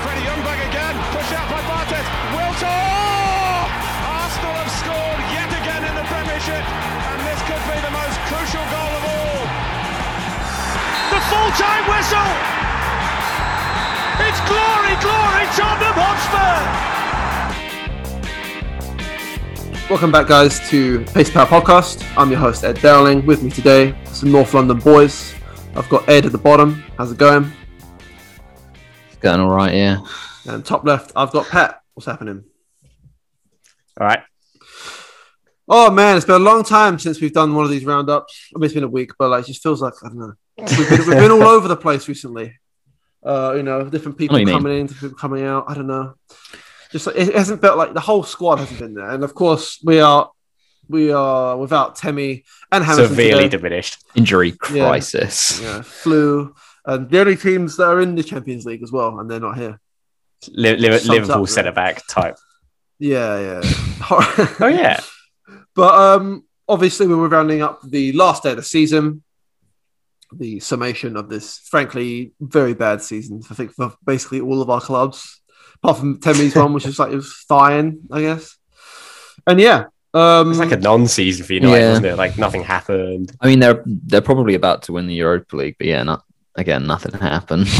Freddie Ljungberg again, pushed out by Barthez. Wiltord! Oh! Arsenal have scored yet again in the Premiership, and this could be the most crucial goal of all. The full-time whistle! It's glory, glory, Tottenham Hotspur! Welcome back, guys, to Pace Power Podcast. I'm your host, Ed Dowling. With me today, some North London boys. I've got Ed at the bottom. How's it going? Going all right, yeah. And top left, I've got Pat. What's happening? All right. Oh man, it's been a long time since we've done one of these roundups. I mean, it's been a week, but like, it just feels like I don't know. We've been, we've been all over the place recently. Uh, you know, different people you mean. coming in, different people coming out. I don't know. Just like, it hasn't felt like the whole squad hasn't been there, and of course we are we are without Temi and Hamilton Severely today. diminished. Injury Yeah. crisis. yeah, flu, and the only teams that are in the Champions League as well, and they're not here. Li- Li- Liverpool up, centre back type. Yeah, yeah. Oh yeah. But um, obviously, we were rounding up the last day of the season, the summation of this, frankly, very bad season. I think for basically all of our clubs, apart from Temi's one, which is like it was fine, I guess. And yeah, um, It's like a non-season for United, Yeah. wasn't it? Like nothing happened. I mean, they're they're probably about to win the Europa League, but yeah, not again. Nothing happened.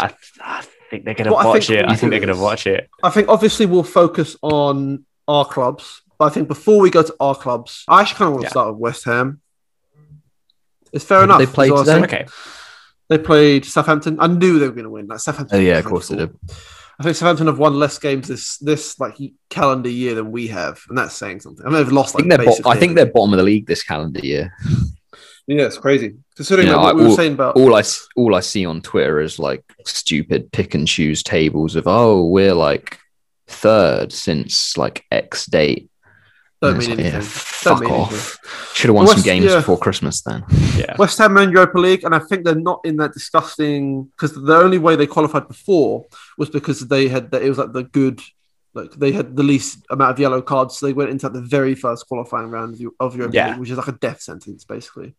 Ah, I, I think they're gonna What I watch think it. I think they're gonna watch it. I think obviously we'll focus on our clubs, but I think before we go to our clubs, I actually kind of want to Yeah. start with West Ham. It's fair enough. they play is today? Okay. They played Southampton. I knew they were going to win. Like Southampton. Oh yeah, of was course they did. I think Southampton have won less games this this like calendar year than we have, and that's saying something. I mean, they've lost. I think Like, they're bo- I think they're bottom of the league this calendar year. yeah, it's crazy considering You know, like, what I- we were all- saying about. All I s- all I see on Twitter is like stupid pick and choose tables of oh we're like third since like X date. don't mean like, anything. yeah, Don't fuck mean off. anything. Should have won West- some games yeah. before Christmas then. Yeah. West Ham are in Europa League, and I think they're not in that disgusting because the only way they qualified before was because they had that it was like the good, like they had the least amount of yellow cards, so they went into the very first qualifying round of of Europa Yeah. League, which is like a death sentence basically.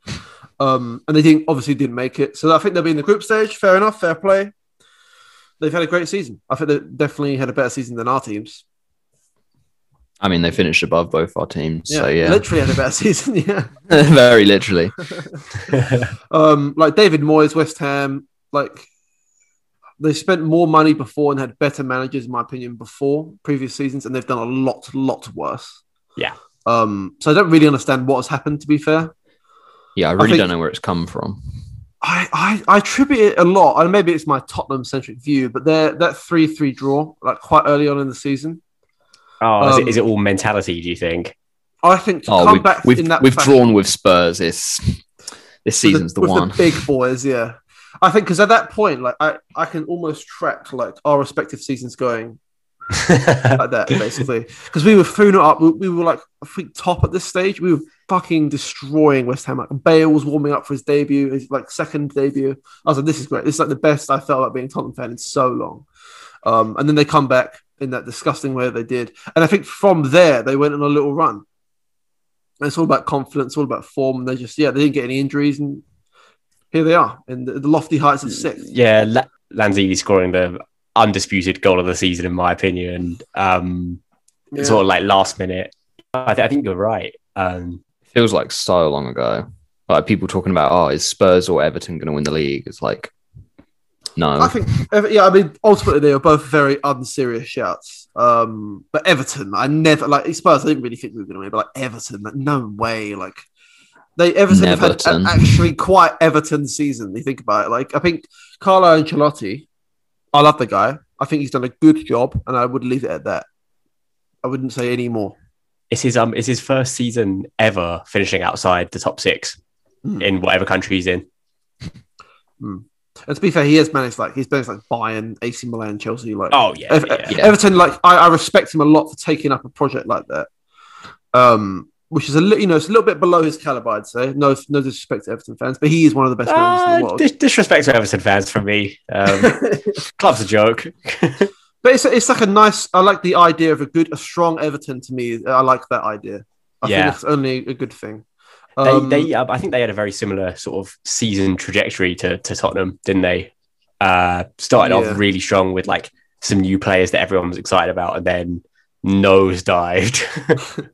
Um, and they didn't obviously didn't make it, so I think they'll be in the group stage. Fair enough, fair play. They've had a great season. I think they definitely had a better season than our teams. I mean, they finished above both our teams, so yeah, literally had a better season. Yeah. very literally. um, like David Moyes, West Ham, like they spent more money before and had better managers, in my opinion, before previous seasons, and they've done a lot, lot worse. Yeah. Um, so I don't really understand what has happened. To be fair, Yeah, I really think- don't know where it's come from. I I, I attribute it a lot, and maybe it's my Tottenham centric view, but they're that three three draw like quite early on in the season. Oh, is, Um, it, is it all mentality? Do you think? I think to Oh, come we've, back we've, in that we've fashion- drawn with Spurs. It's this season's the, with one. the big boys, yeah. I think because at that point, like I, I can almost track like our respective seasons going like that, basically. Because we were throwing it up. We, we were like, I think, top at this stage. We were fucking destroying West Ham. Like, Bale was warming up for his debut, his like second debut. I was like, this is great. This is like the best I felt about being a Tottenham fan in so long. Um, and then they come back in that disgusting way they did. And I think from there, they went on a little run. And it's all about confidence, all about form. They just, yeah, they didn't get any injuries. And here they are in the, the lofty heights of sixth. yeah, La- Lanzini scoring the undisputed goal of the season, in my opinion. Um, Yeah. Sort of like last minute. I, th- I think you're right. Um, feels like so long ago. Like people talking about, oh, is Spurs or Everton going to win the league? It's like, no. I think, yeah, I mean, ultimately they were both very unserious shouts. Um, but Everton, I never like Spurs. I didn't really think we were going to win, but like Everton, like, no way. Like they Everton have had Neverton. an actually quite Everton season. You think about it. Like I think Carlo Ancelotti, I love the guy. I think he's done a good job, and I would leave it at that. I wouldn't say any more. it's his um, it's his first season ever finishing outside the top six Hmm. in whatever country he's in. And to be fair, he has managed like he's managed like Bayern, AC Milan, Chelsea. Like Oh yeah, Ev- yeah. Yeah. Everton, like I, I respect him a lot for taking up a project like that. Um, which is a little, you know, it's a little bit below his caliber, I'd say. No, no disrespect to Everton fans, but he is one of the best managers in the Uh, world. dis- disrespect to Everton fans from me. Um, club's a joke. But it's, it's like a nice. I like the idea of a good, a strong Everton. To me, I like that idea. I Yeah. think it's only a good thing. they, Um, they, uh, I think they had a very similar sort of season trajectory to, to Tottenham, didn't they? Uh, started Yeah. off really strong with like some new players that everyone was excited about, and then nosedived.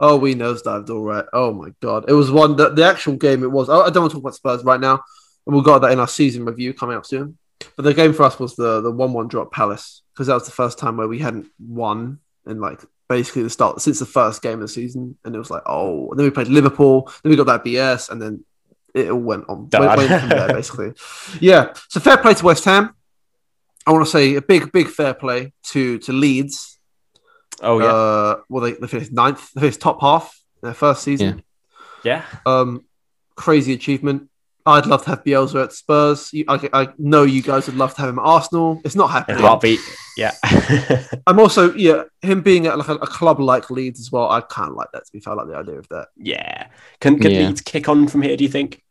oh, we nosedived all right. Oh my god, it was one that the actual game. It was. I I don't want to talk about Spurs right now, and we'll got that in our season review coming up soon. But the game for us was the the one one drop Palace because that was the first time where we hadn't won in like basically the start since the first game of the season, and it was like oh, and then we played Liverpool, then we got that BS, and then it all went on went, went from there basically. Yeah, so fair play to West Ham. I want to say a big, big fair play to to Leeds. Oh yeah, Uh, well, they, they finished ninth. They finished top half their first season. yeah. Um, crazy achievement. I'd love to have Bielsa at Spurs. You, I, I know you guys would love to have him at Arsenal. It's not happening. a heartbeat. Yeah. I'm also, yeah, him being at like a, a club like Leeds as well. I kind of like that. To be fair, I like the idea of that. yeah. Can can Yeah. Leeds kick on from here? Do you think?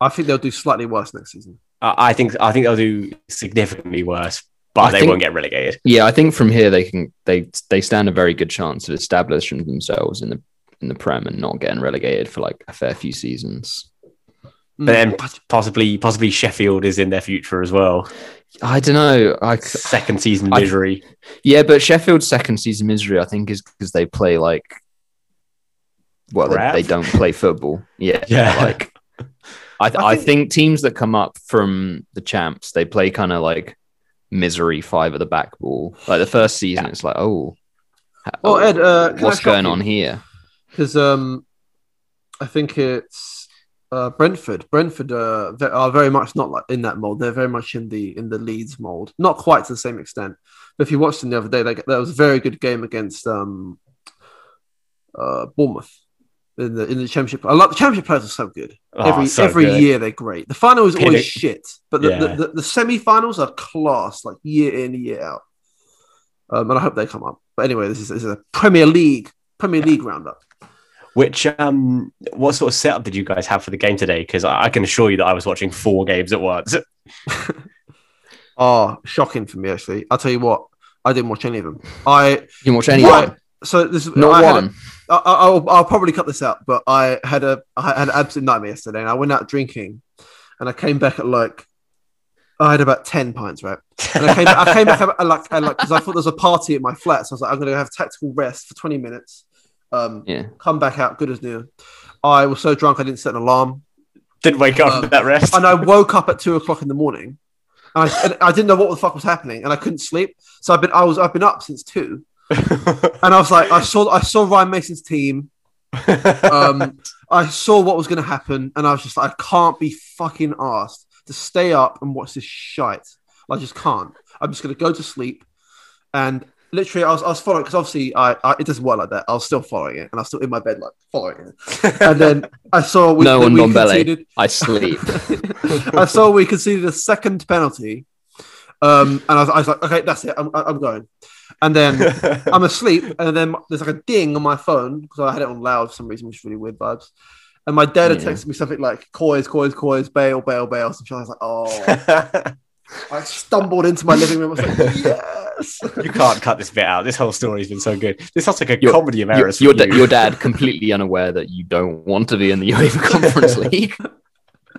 I think they'll do slightly worse next season. Uh, I think I think they'll do significantly worse, but I they think- won't get relegated. Yeah, I think from here they can they they stand a very good chance of establishing themselves in the in the Prem and not getting relegated for like a fair few seasons. But then possibly possibly Sheffield is in their future as well. I don't know. I Second season I- misery. yeah, but Sheffield's second season misery, I think, is because they play like well, they, they don't play football. Yeah, Yeah. Like I, th- I I think- think teams that come up from the champs, they play kind of like misery five at the back ball. Like the first season, Yeah. it's like oh, ha- Well, Ed, uh, what's going you? on here? because um, I think it's uh, Brentford. Brentford uh, are very much not like in that mold. They're very much in the in the Leeds mold, not quite to the same extent. But if you watched them the other day, they, that was a very good game against um, uh, Bournemouth in the in the championship. I like the championship players are so good. Oh, every so every good. year they're great. The final is always shit, but the, Yeah. the, the, the semi-finals are class, like year in year out. Um, and I hope they come up. But anyway, this is, this is a Premier League Premier League roundup. Which um, what sort of setup did you guys have for the game today? Because I, I can assure you that I was watching four games at once. Oh, shocking for me actually. I'll tell you what, I didn't watch any of them. I You can watch any Right. one, so this is not I had a- one. I, I- I'll, I'll probably cut this out, but I had a I had an absolute nightmare yesterday, and I went out drinking, and I came back at like I had about ten pints, right? And I came I came back at like at like because I thought there was a party at my flat, so I was like, I'm gonna have tactical rest for twenty minutes. Um, Yeah. come back out good as new. I was so drunk I didn't set an alarm, Didn't wake up Um, with that rest. and I woke up at two o'clock in the morning. And I, and I didn't know what the fuck was happening, and I couldn't sleep. So I've been I was I've been up since two, and I was like I saw I saw Ryan Mason's team. um, I saw what was going to happen, and I was just like, I can't be fucking asked to stay up and watch this shite. I just can't. I'm just going to go to sleep. And literally, I was, I was following because obviously, I, I it doesn't work like that. I was still following it, and I was still in my bed, like following it. And then I saw we, No one we Bombele. conceded. I sleep. I saw we conceded a second penalty. Um, and I was, I was like, okay, that's it. I'm, I'm going. And then I'm asleep, and then there's like a ding on my phone because I had it on loud for some reason, which is really weird vibes. And my dad had Yeah. texted me something like "coys, coys, coys, Bale, Bale, Bale." Some shit. I was like, "Oh!" I stumbled into my living room. I was like, "Yes!" you can't cut this bit out. This whole story's been so good. This sounds like a Your- comedy of errors. your, for da- your dad completely unaware that you don't want to be in the UEFA Conference League.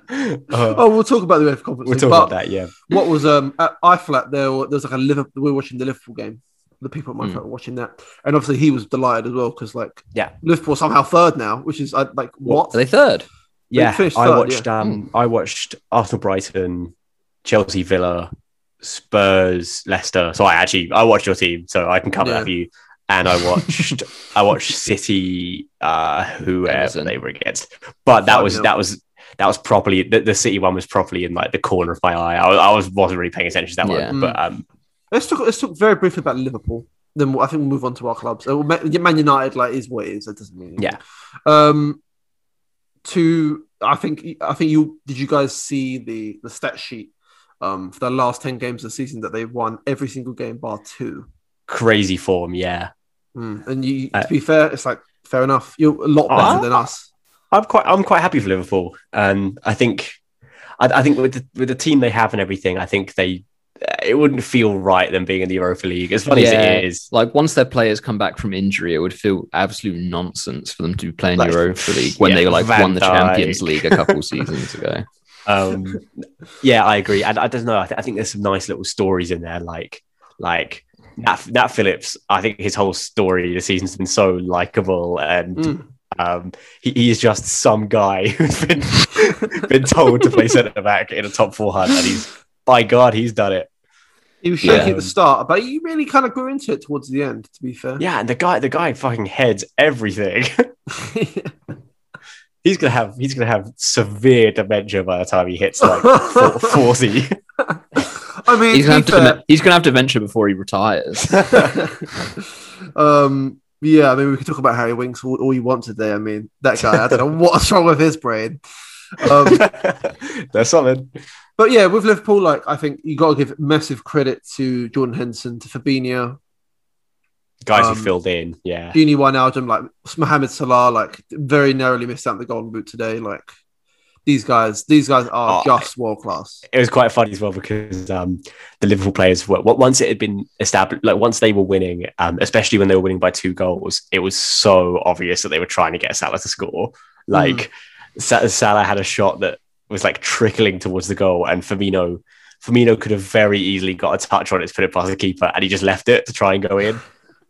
Uh, Oh, we'll talk about the UEFA Conference. we'll League, talk about that. Yeah. what was um at iFlat there? There was like a Liverpool. We were watching the Liverpool game. The people at my Mm. flat watching that, and obviously he was delighted as well because like Yeah. Liverpool somehow third now, which is uh, like what? Are they third? Yeah, finished I third, watched. yeah. Um, I watched Arsenal, Brighton, Chelsea, Villa, Spurs, Leicester. So I actually I watched your team, so I can cover Yeah. that for you. And I watched I watched City, uh, whoever Everton. they were against. But that was that was that was properly the, the City one was properly in like the corner of my eye. I, was- I was wasn't really paying attention to that Yeah. one, but um, Let's talk. Let's talk very briefly about Liverpool. Then we'll- I think we'll move on to our clubs. Uh, Man United, like, is what it is. That doesn't mean anything. Yeah. Um, to I think I think you did. You guys see the the stat sheet um, for the last ten games of the season that they've won every single game bar two. Crazy form, yeah. Mm. And you, Uh, to be fair, it's like fair enough. You're a lot better Ah. than us. I'm quite I'm quite happy for Liverpool, and I think I, I think with the, with the team they have and everything, I think they it wouldn't feel right them being in the Europa League. As funny Yeah. as it is, Like once their players come back from injury, it would feel absolute nonsense for them to be playing Like, Europa League when yeah, they like Van won the Champions League a couple seasons ago. um, yeah, I agree. And I, don't know. I, th- I think there's some nice little stories in there, like like Nat, Nat Phillips. I think his whole story this season's been so likable, and Mm. um, he, he is just some guy who's been been told to play centre back in a top four hunt, and he's by God, he's done it. He was shaky Yeah. at the start, but he really kind of grew into it towards the end. To be fair, Yeah, and the guy, the guy fucking heads everything. he's gonna have he's gonna have severe dementia by the time he hits like forty. I mean, He's gonna, have to, fair, he's gonna have to venture before he retires. um, yeah, I mean, we could talk about Harry Winks all, all you want today. I mean, that guy, I don't know what's wrong with his brain. Um, There's something. But yeah, with Liverpool, like, I think you got to give massive credit to Jordan Henderson, to Fabinho, Guys Um, who filled in, yeah. Gini Wijnaldum, like Mohamed Salah, like very narrowly missed out the golden boot today. Like these guys, these guys are Oh, just world class. It was quite funny as well because um, the Liverpool players were once it had been established, like once they were winning, um, especially when they were winning by two goals, it was so obvious that they were trying to get Salah to score. Like Sa- Salah had a shot that was like trickling towards the goal, and Firmino, Firmino could have very easily got a touch on it to put it past the keeper, and he just left it to try and go in.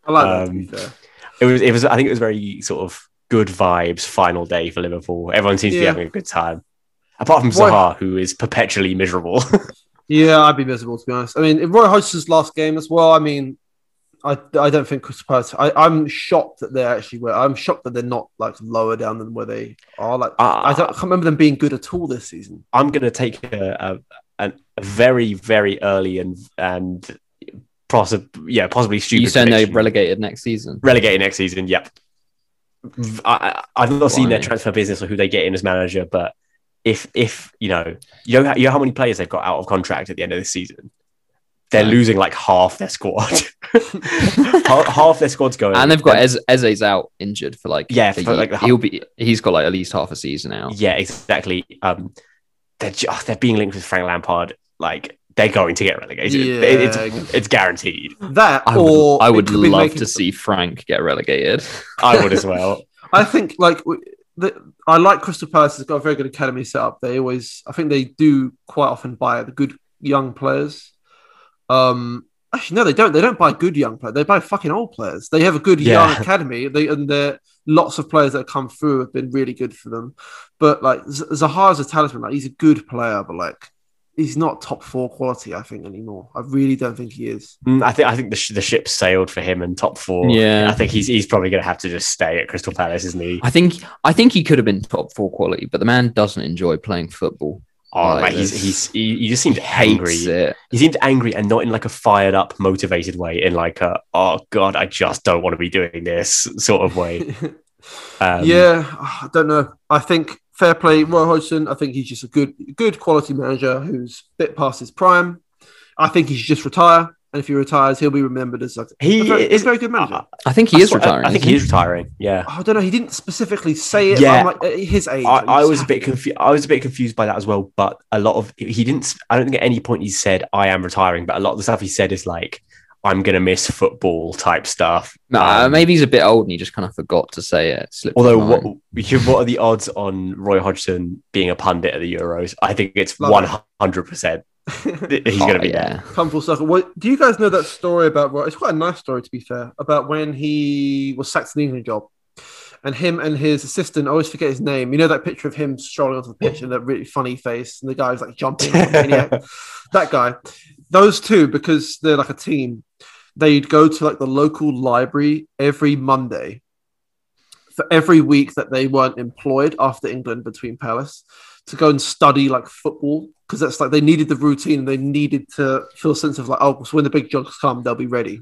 I like that. Um, fair, It was, it was, I think it was very sort of good vibes. Final day for Liverpool. Everyone seems to be having a good time, apart from Zaha, who is perpetually miserable. yeah, I'd be miserable to be honest. I mean, in Roy Hodgson's last game as well. I mean, I I don't think Crystal Palace. I, I'm shocked that they're actually were. I'm shocked that they're not like lower down than where they are. Like Ah. I don't I can't remember them being good at all this season. I'm going to take a, a, a very, very early and and possibly, yeah, possibly stupid. you saying they're relegated next season? relegated next season? Yep. I, I- I've not seen their transfer business or who they get in as manager, but if if you know, you know, how- you know how many players they've got out of contract at the end of this season. They're No. losing like half their squad. half, half their squad's going, And they've got Ez- Eze's out injured for like Yeah, for, like, the- he'll be he's got like at least half a season out. Yeah, exactly. Um, they're ju- they're being linked with Frank Lampard. Like they're going to get relegated. Yeah. It- it's it's guaranteed. That I or would, I would it could be love making- to see Frank get relegated. I would as well. I think like w- the, I like Crystal Palace has got a very good academy set up. They always, I think they do quite often buy the good young players. Um, actually, no, they don't. They don't buy good young players. They buy fucking old players. They have a good Yeah. young academy. They and there lots of players that have come through have been really good for them. But like Z- Zaha's a talisman. Like he's a good player, but like he's not top four quality. I think anymore. I really don't think he is. Mm, I think I think the, sh- the ship sailed for him in top four. Yeah. I think he's he's probably going to have to just stay at Crystal Palace, isn't he? I think I think he could have been top four quality, but the man doesn't enjoy playing football. Oh, Like, he's, he's he, he just seemed angry. He seemed angry and not in like a fired up, motivated way. In like a oh god, I just don't want to be doing this sort of way. Um, yeah, I don't know. I think fair play, Roy Hodgson. I think he's just a good, good quality manager who's a bit past his prime. I think he should just retire, and if he retires, he'll be remembered as like He a very, is- a very good manager. I- I think he is swear- retiring. I, think he is retiring. Yeah. I don't know. He didn't specifically say it. Yeah. I'm like, his age. I, like, I was just a bit confused. I was a bit confused by that as well. But a lot of he didn't. I don't think at any point he said I am retiring. But a lot of the stuff he said is like I'm gonna miss football type stuff. No, Um, maybe he's a bit old and he just kind of forgot to say it. slipped Although what what are the odds on Roy Hodgson being a pundit at the Euros? I think it's Love one it. hundred percent. He's Oh, gonna be oh, yeah. there. come full circle. What, do you guys know that story about? Well, it's quite a nice story to be fair. About when he was sacked in the England job, and him and his assistant. I always forget his name. You know that picture of him strolling onto the pitch and that really funny face, and the guy's like jumping. like maniac. that guy. Those two, because they're like a team, they'd go to like the local library every Monday for every week that they weren't employed after England between Palace to go and study like football because that's like they needed the routine and they needed to feel a sense of like oh so when the big jobs come they'll be ready.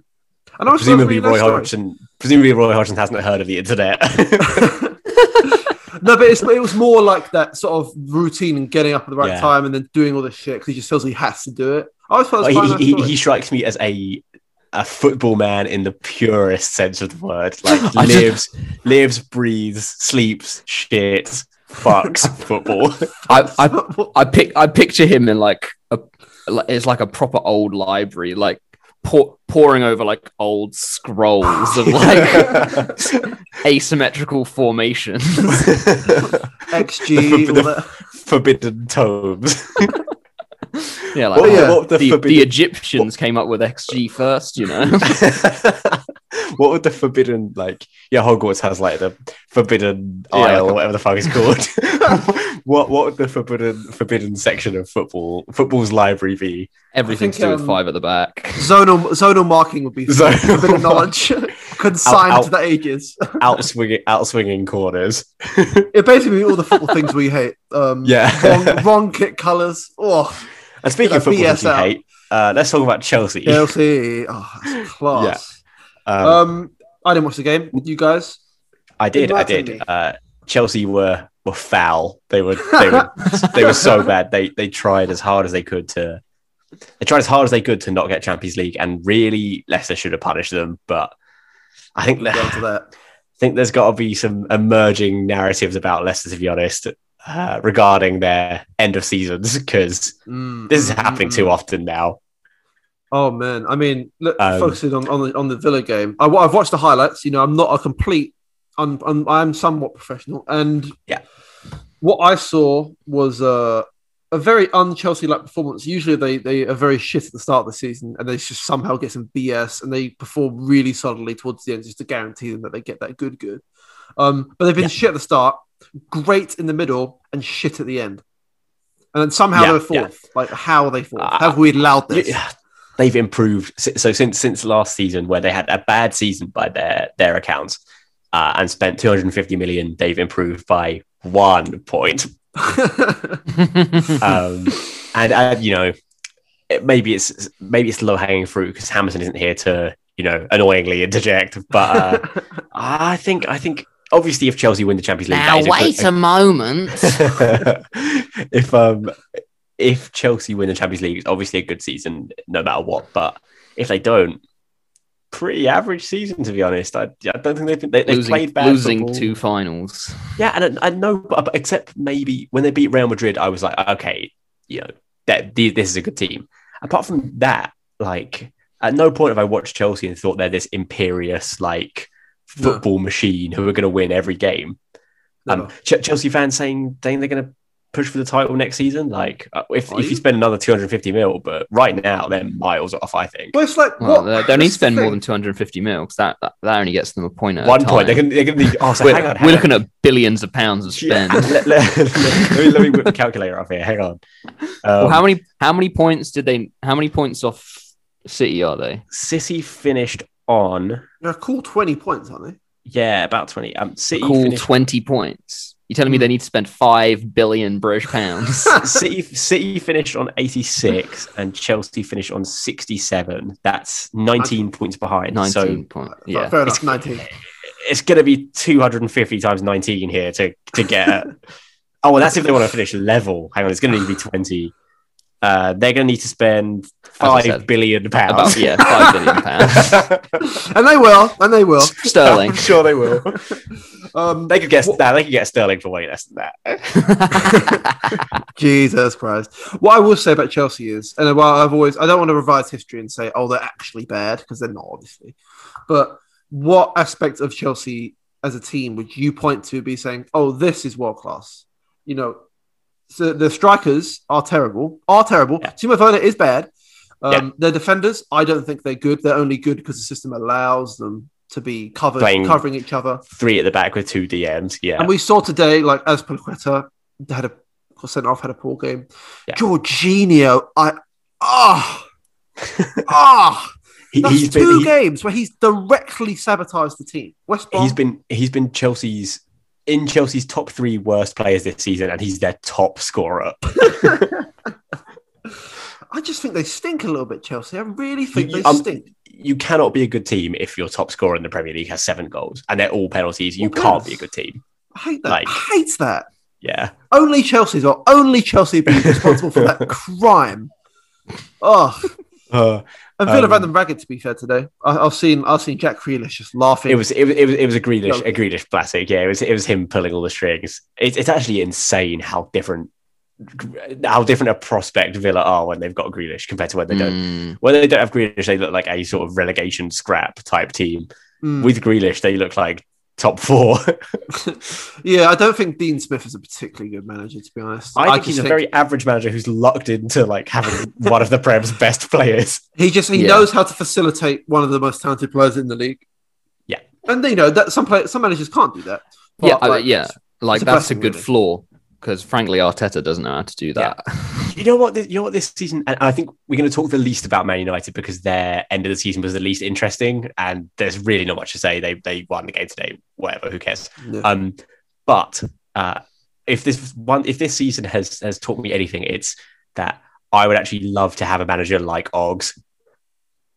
And I was Presumably Roy Hodgson. Presumably Roy Hodgson hasn't heard of the internet. no, No, but it's, it was more like that sort of routine and getting up at the right Yeah. time and then doing all this shit because he just feels he has to do it. I always felt it was Like, he, he, he strikes me as a a football man in the purest sense of the word. Like I just- lives, lives, breathes, sleeps, shits, fucks football. I, I I pick I picture him in like a it's like a proper old library, like pour, pouring over like old scrolls of like asymmetrical formations. XG. The- all that. Forbidden tomes. yeah, like What- yeah. what the the, the forbidden- Egyptians came up with XG first, you know. what would the forbidden like? Yeah, Hogwarts has like the forbidden Yeah, aisle, like or whatever the fuck it's called. what what would the forbidden forbidden section of football football's library be? Everything to think, do with um, five at the back. Zonal zonal marking would be Zonal a bit of knowledge consigned Out- to the ages. Outswinging outswinging corners. It basically all the football things we hate. Um, Yeah. wrong, wrong kick colours. Oh, And speaking of that football things BS you hate, uh, let's talk about Chelsea. Chelsea. Oh, that's class. Um, Um, I didn't watch the game. With you guys? I did, I did. Uh, Chelsea were were foul. They were they were they were so bad. They they tried as hard as they could to they tried as hard as they could to not get Champions League, and really Leicester should have punished them. But I think We'll I think there's got to be some emerging narratives about Leicester, to be honest, uh, regarding their end of seasons because Mm, this is mm, happening mm, too mm. often now. Oh man, I mean, look, Um, focusing on, on the on the Villa game. I, I've watched the highlights. You know, I'm not a complete. I'm I'm, I'm somewhat professional, and Yeah. what I saw was uh, a very un-Chelsea like performance. Usually, they they are very shit at the start of the season, and they just somehow get some BS, and they perform really solidly towards the end, just to guarantee them that they get that good good. Um, but they've been Yeah. shit at the start, great in the middle, and shit at the end. And then somehow Yeah, they're fourth. Like, how are they fourth? Uh, have we allowed this? They've improved so since since last season where they had a bad season by their their accounts uh, and spent 250 million they've improved by one point um, and uh, you know it, maybe it's maybe it's low hanging fruit because Hamilton isn't here to you know annoyingly interject but uh, I think I think obviously if Chelsea win the Champions League now is a wait a moment. if um if Chelsea win the Champions League, it's obviously a good season no matter what. But if they don't, pretty average season to be honest. I, I don't think they've been, they, they've losing played bad losing football. two finals. Yeah, and I, I know, but, but except maybe when they beat Real Madrid, I was like, okay, you know, that the- this is a good team. Apart from that, like at no point have I watched Chelsea and thought they're this imperious like No. football machine who are going to win every game. Um, Ch- Chelsea fans saying saying they're going to push for the title next season. Like uh, if, Are if you you? spend another 250 mil, but right now they're miles off. I think Well, it's like Well, what? they don't need to spend more than 250 mil because that, that that only gets them a point at one a point they're time. they're going to need. Oh, so we're, hang on, we're hang on. looking at billions of pounds of Yeah, spend. let, let- let me, let me whip the calculator up here. Hang on. Um, well, how many how many points did they? How many points off City are they? City finished on They're cool twenty points, aren't they? yeah about 20. Um, City cool finished 20 points. You're telling me they need to spend five billion British pounds? City City finished on 86 and Chelsea finished on 67. That's 19 points behind. 19 So point. Yeah. Fair enough. Nineteen. it's going to be 250 times 19 here to to get. Oh, well, that's if they want to finish level. Hang on, it's going to need to be 20. Uh, they're going to need to spend I five said, billion pounds. About yeah, five billion pounds. And they will. And they will. Sterling. I'm sure they will. Um, They could get nah, they could get Sterling for way less than that. Jesus Christ. What I will say about Chelsea is, and while I've always, I don't want to revise history and say, oh, they're actually bad because they're not, obviously. But what aspect of Chelsea as a team would you point to be saying, oh, this is world class? You know, so the strikers are terrible, are terrible. Yeah. Timo Werner is bad. Um, Yeah. Their defenders, I don't think they're good. They're only good because the system allows them to be covered, Playing- covering each other. Three at the back with two DMs. Yeah. And we saw today, like as Paqueta had a sent off, had a poor game. Yeah. Jorginho, I ah ah, He, that's he's two been he- games where he's directly sabotaged the team. West Brom, he's been he's been Chelsea's in Chelsea's top three worst players this season, and he's their top scorer. I just think they stink a little bit. Chelsea, I really think You- they um, stink. You cannot be a good team if your top scorer in the Premier League has seven goals and they're all penalties. You Well, can't be a good team. I hate that. Like- I hate that. Yeah. Only Chelsea's or only Chelsea being responsible for that crime. Oh, Uh, and Villa Um, ran them ragged. To be fair, today I, I've seen I've seen Jack Grealish just laughing. it was it was it was, it was a Grealish No. a Grealish classic. Yeah, it was it was him pulling all the strings. It's it's actually insane how different how different a prospect Villa are when they've got Grealish compared to when they don't. Mm. When they don't have Grealish, they look like a sort of relegation scrap type team. Mm. With Grealish, they look like top four. yeah, I don't think Dean Smith is a particularly good manager. To be honest, I think just he's a very average manager who's lucked into like having one of the Prem's best players. He just he Yeah. knows how to facilitate one of the most talented players in the league. Yeah. and you know that some play, some managers can't do that. Yeah, But, uh, I- yeah. Like that's a good really. flaw because frankly Arteta doesn't know how to do that. You know what? You know what? This season, and I think we're going to talk the least about Man United because their end of the season was the least interesting, and there's really not much to say. They they won the game today. Whatever, who cares? Yeah. Um, but uh, if this one, if this season has has taught me anything, it's that I would actually love to have a manager like Oggs.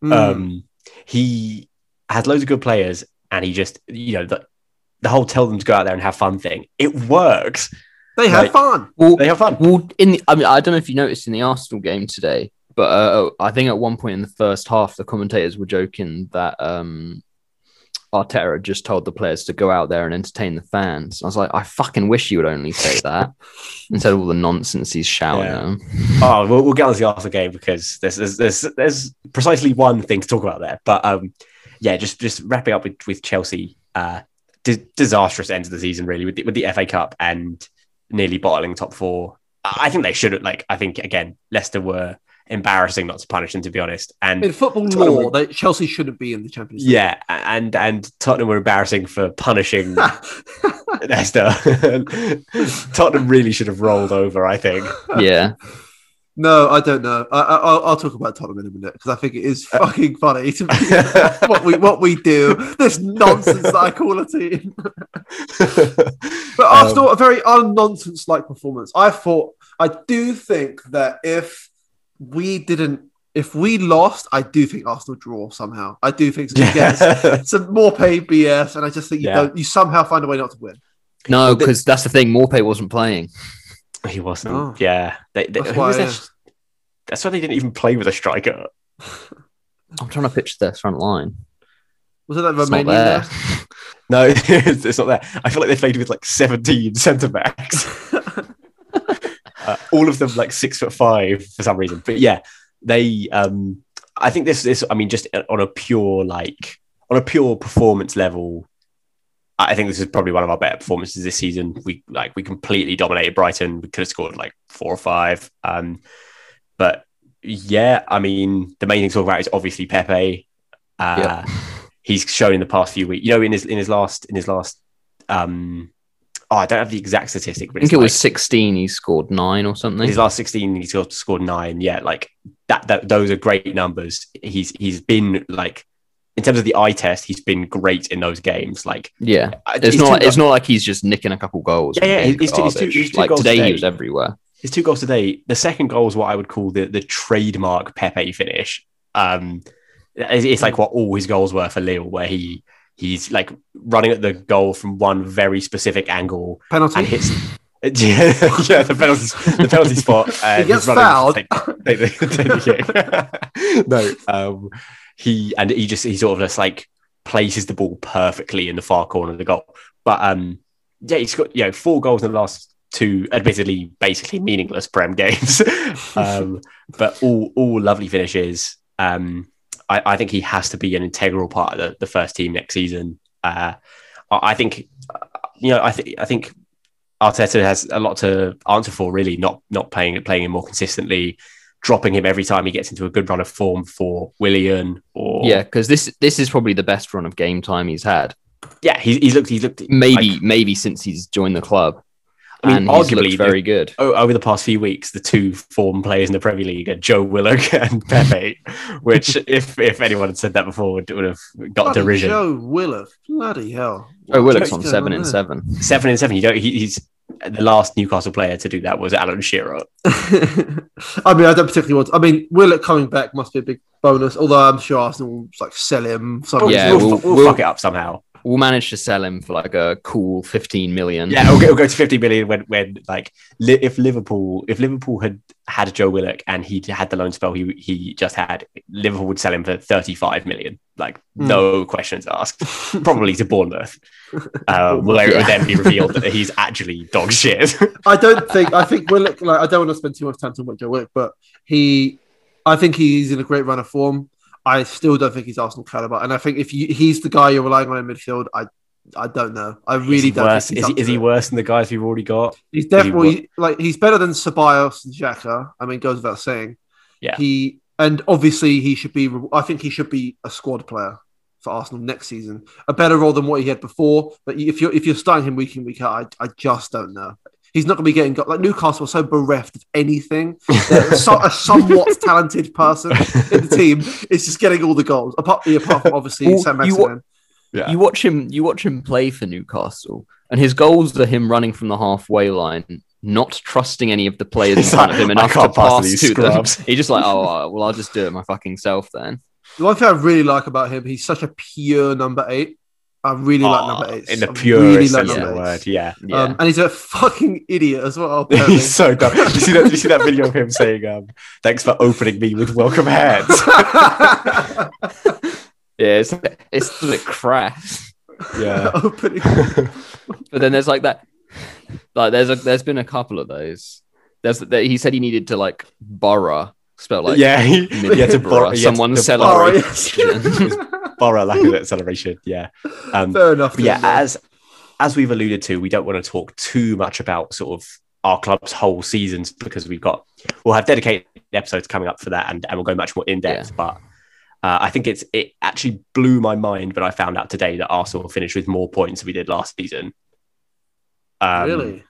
Mm. Um, he has loads of good players, and he just you know the the whole tell them to go out there and have fun thing. It works. They have like- fun. Well, They have fun. well, in the, I mean, I don't know if you noticed in the Arsenal game today, but uh, I think at one point in the first half, the commentators were joking that um, Arteta just told the players to go out there and entertain the fans. I was like, I fucking wish you would only say that instead of all the nonsense he's shouting Yeah. at them. Oh, we'll, we'll get on to the Arsenal game because there's, there's there's there's precisely one thing to talk about there. But um, yeah, just just wrapping up with, with Chelsea, uh, di- disastrous end of the season really with the, with the FA Cup and nearly bottling top four. I I think they should have like I think again Leicester were embarrassing not to punish them to be honest, and In football Tottenham law, were- they, Chelsea shouldn't be in the Champions League. yeah, and and Tottenham were embarrassing for punishing Leicester. Tottenham really should have rolled over. I think. Yeah. No, I don't know. I, I, I'll, I'll talk about Tottenham in a minute because I think it is fucking funny to me what we what we do. This nonsense that I call a team. But Um, Arsenal, a very un-nonsense like performance. I thought, I do think that if we didn't, if we lost, I do think Arsenal draw somehow. I do think some, Yeah. some more paid BS, and I just think you Yeah. don't, you somehow find a way not to win. No, because that's the thing. Maupay wasn't playing. He wasn't. Oh. Yeah, they, they, That's why, was their- yeah. That's why they didn't even play with a striker. I'm trying to picture their front line. Was it that It's not there. No, it's it's not there. I feel like they played with like 17 centre backs, uh, all of them like six foot five for some reason. But yeah, they. um I think this this. I mean, just on a pure like on a pure performance level. I think this is probably one of our better performances this season. We like we completely dominated Brighton. We could have scored like four or five. Um, but yeah, I mean, the main thing to talk about is obviously Pepe. Uh, He's shown in the past few weeks. You know, in his in his last in his last. Um, oh, I don't have the exact statistic, I think it was 16. He scored nine or something. his last 16 he's got scored nine yeah like that, that those are great numbers he's he's been like in terms of the eye test he's been great in those games like Yeah. uh, It's not. two, it's not like he's just nicking a couple goals. Yeah, yeah, and being his two- his two- garbage. his two like goals today, today- he was everywhere. his two goals today the second goal is what i would call the the trademark pepe finish um it's, it's like what all his goals were for lille where he he's like running at the goal from one very specific angle Penalty. and hits yeah, yeah, the penalty, the penalty spot. Uh, He gets he's running to fouled. Take, take the, take the no, um, he and he just he sort of just like places the ball perfectly in the far corner of the goal. But um, yeah, he's got you know four goals in the last two, admittedly basically meaningless Prem games, um, but all all lovely finishes. Um, I, I think he has to be an integral part of the, the first team next season. Uh, I think you know I think I think Arteta has a lot to answer for, really, not not playing playing him more consistently, dropping him every time he gets into a good run of form for Willian or Yeah, because this this is probably the best run of game time he's had. yeah. He, he's looked he's looked Maybe like, maybe since he's joined the club. I mean, and arguably looked very good. over the past few weeks, the two form players in the Premier League are Joe Willock and Pepe, which if if anyone had said that before would, would have got Bloody derision. Joe Willock. Bloody hell. Oh, What's Willock's on going seven and seven. Seven and seven. You don't. He, he's the last Newcastle player to do that was Alan Shearer. I mean, I don't particularly want. I mean, Willock coming back must be a big bonus. Although I'm sure Arsenal will like sell him. Oh, we'll, Yeah, we'll, we'll- we'll we'll- fuck it up somehow. We'll manage to sell him for like a cool 15 million. Yeah, we'll go, it'll go to 50 million when, when like, li- if Liverpool, if Liverpool had had Joe Willock and he had the loan spell he he just had, Liverpool would sell him for 35 million. Like, Hmm. no questions asked. Probably to Bournemouth, uh, where it would then be revealed that he's actually dog shit. I don't think. I think Willock. Like, I don't want to spend too much time talking about Joe Willock, but he, I think he's in a great run of form. I still don't think he's Arsenal caliber, and I think if you, he's the guy you're relying on in midfield, I, I don't know. I really he don't. worse? Think Is he, is he worse than the guys we've already got? He's he definitely like he's better than Ceballos and Xhaka. I mean, goes without saying. Yeah. He and obviously he should be. I think he should be a squad player for Arsenal next season. A better role than what he had before. But if you're if you're starting him week in week out, I, I just don't know. He's not going to be getting got like Newcastle are so bereft of anything. So, a somewhat talented person in the team is just getting all the goals. Apart, apart from obviously Well, Sam you Maximin. Yeah. You watch him. You watch him play for Newcastle, and his goals are him running from the halfway line, not trusting any of the players in He's front of him "I enough to pass pass these to them. He's just like, oh, well, I'll just do it my fucking self then. The one thing I really like about him, he's such a pure number eight. I really like Oh, number eight. in the purest like sense of the word. Yeah. Yeah. Um, and he's a fucking idiot as well. He's so dumb. You see that? You see that video of him saying, um, "Thanks for opening me with welcome hands." yeah, it's it's bit crass. yeah, Opening. But then there's like that, like there's a there's been a couple of those. There's that he said he needed to like borrow, spell like yeah. He, he had to borrow. someone to celebrate. Oh, borrow lack of acceleration. Yeah. Um, Fair enough. yeah, then, as as we've alluded to, we don't want to talk too much about sort of our club's whole seasons because we've got we'll have dedicated episodes coming up for that, and, and we'll go much more in depth. But uh, I think it's it actually blew my mind when I found out today that Arsenal finished with more points than we did last season. Um, really?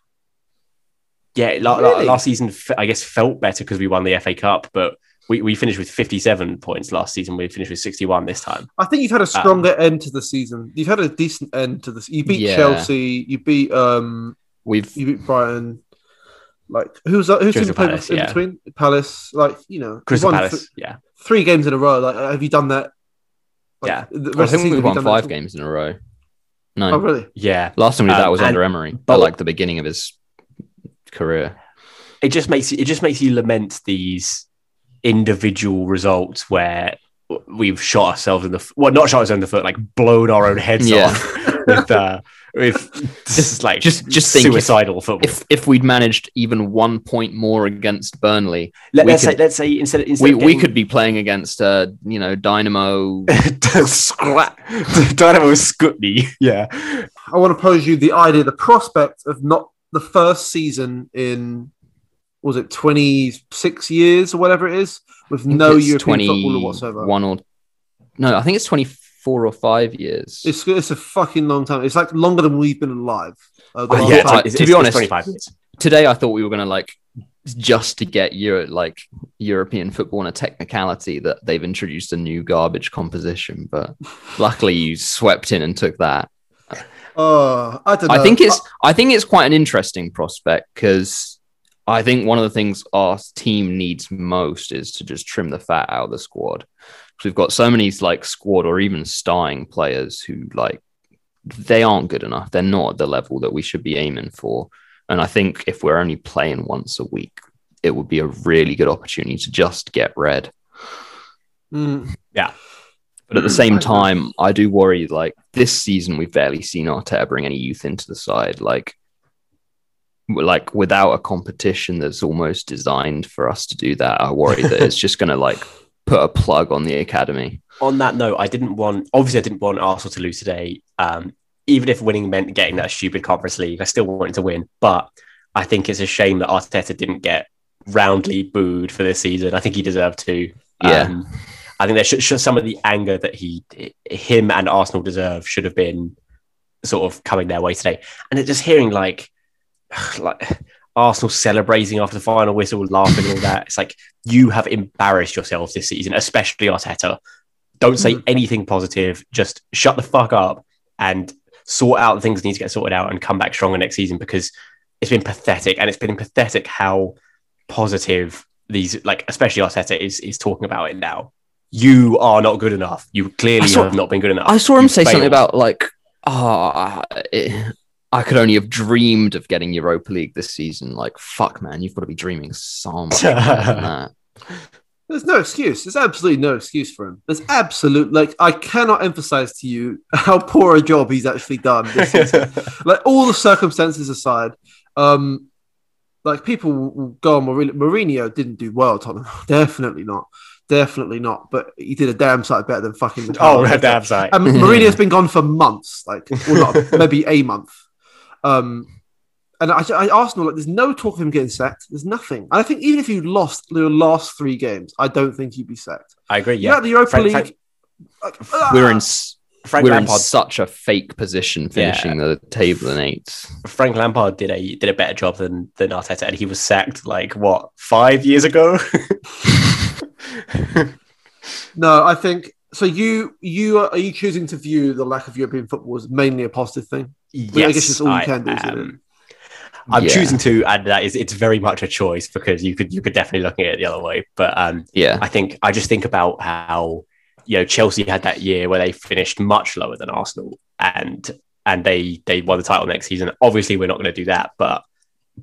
Yeah, la- la- last season f- I guess felt better because we won the FA Cup, but we, we finished with 57 points last season. We finished with 61 this time. I think you've had a stronger end to the season. You've had a decent end to this. You beat Yeah. Chelsea. You beat um. We've You beat Brighton. Like who's that? Who's Crystal in, Palace, in yeah. between Palace? Like you know, you've Crystal won Palace, th- yeah. three games in a row. Like have you done that? Like, Yeah. I rest of the think we've won five games in a row. No, Oh really? Yeah. last time we did that Um, was and- under Emery, but- but like the beginning of his career. It just makes it just makes you lament these individual results where we've shot ourselves in the f- well, not shot ourselves in the foot, like blown our own heads Yeah. off with uh, with just like just- just think if- suicidal football. If if we'd managed even one point more against Burnley, Let, we us say could- let's say instead, instead we, of we could be playing against uh you know Dynamo. Scrap Dynamo Scutney. Yeah. I want to pose you the idea, the prospect of not the first season in was it twenty six years or whatever it is with no It's European footballer whatsoever. One or no, I think it's twenty four or five years. It's it's a fucking long time. It's like longer than we've been alive. Uh, the Oh, yeah, time. It's- to be it's- it's honest- 25 minutes. Today I thought we were gonna like just to get Euro like European football on a technicality that they've introduced a new garbage composition, but luckily you swept in and took that. Oh, I don't know. I think it's I think it's quite an interesting prospect because I think one of the things our team needs most is to just trim the fat out of the squad. 'Cause we've got so many like squad or even starring players who like they aren't good enough. They're not at the level that we should be aiming for. And I think if we're only playing once a week, it would be a really good opportunity to just get red. Mm. But at the same time, I do worry. Like this season, we've barely seen Arteta bring any youth into the side. Like, w- like without a competition that's almost designed for us to do that, I worry that it's just going to like put a plug on the academy. on that note, I didn't want obviously I didn't want Arsenal to lose today. Um, even if winning meant getting that stupid Conference League, I still wanted to win. But I think it's a shame that Arteta didn't get roundly booed for this season. I think he deserved to. Yeah. Um, I think there should, should some of the anger that he, him, and Arsenal deserve should have been sort of coming their way today. And it just hearing like, like Arsenal celebrating after the final whistle, laughing and all that. It's like you have embarrassed yourselves this season, especially Arteta. Don't say Mhm. anything positive. Just shut the fuck up and sort out the things that need to get sorted out and come back stronger next season because it's been pathetic. And it's been pathetic how positive these, like, especially Arteta is, is talking about it now. You are not good enough. You clearly saw- have not been good enough. I saw him You say something about like oh, it, I could only have dreamed of getting Europa League this season. Like, fuck, man, you've got to be dreaming so much than that. There's no excuse. There's absolutely no excuse for him. There's absolute like I cannot emphasize to you how poor a job he's actually done this season. like all the circumstances aside, um, like people will will go on Mourinho. Mourinho didn't do well, Tottenham. Definitely not. Definitely not. But he did a damn sight better than fucking. oh, Mikel. damn sight. And Mourinho's been gone for months, like well, not maybe a month. Um, and I, I Arsenal, like, there's no talk of him getting sacked. There's nothing. And I think even if you lost the last three games, I don't think you'd be sacked. I agree. Yeah, Yeah, the Europa Frank- League. Frank- like, We're ah! in s- Frank we're in Lampard. such a fake position, finishing the table in eighth. Frank Lampard did a did a better job than than Arteta, and he was sacked like what five years ago. No, I think so. You you are, are you choosing to view the lack of European football as mainly a positive thing? Yes, I guess it's all you can do, isn't am. it? I'm Yeah. choosing to, and that is it's very much a choice because you could you could definitely look at it the other way. But um, Yeah, I think I just think about how you know Chelsea had that year where they finished much lower than Arsenal, and and they they won the title next season. Obviously, we're not going to do that, but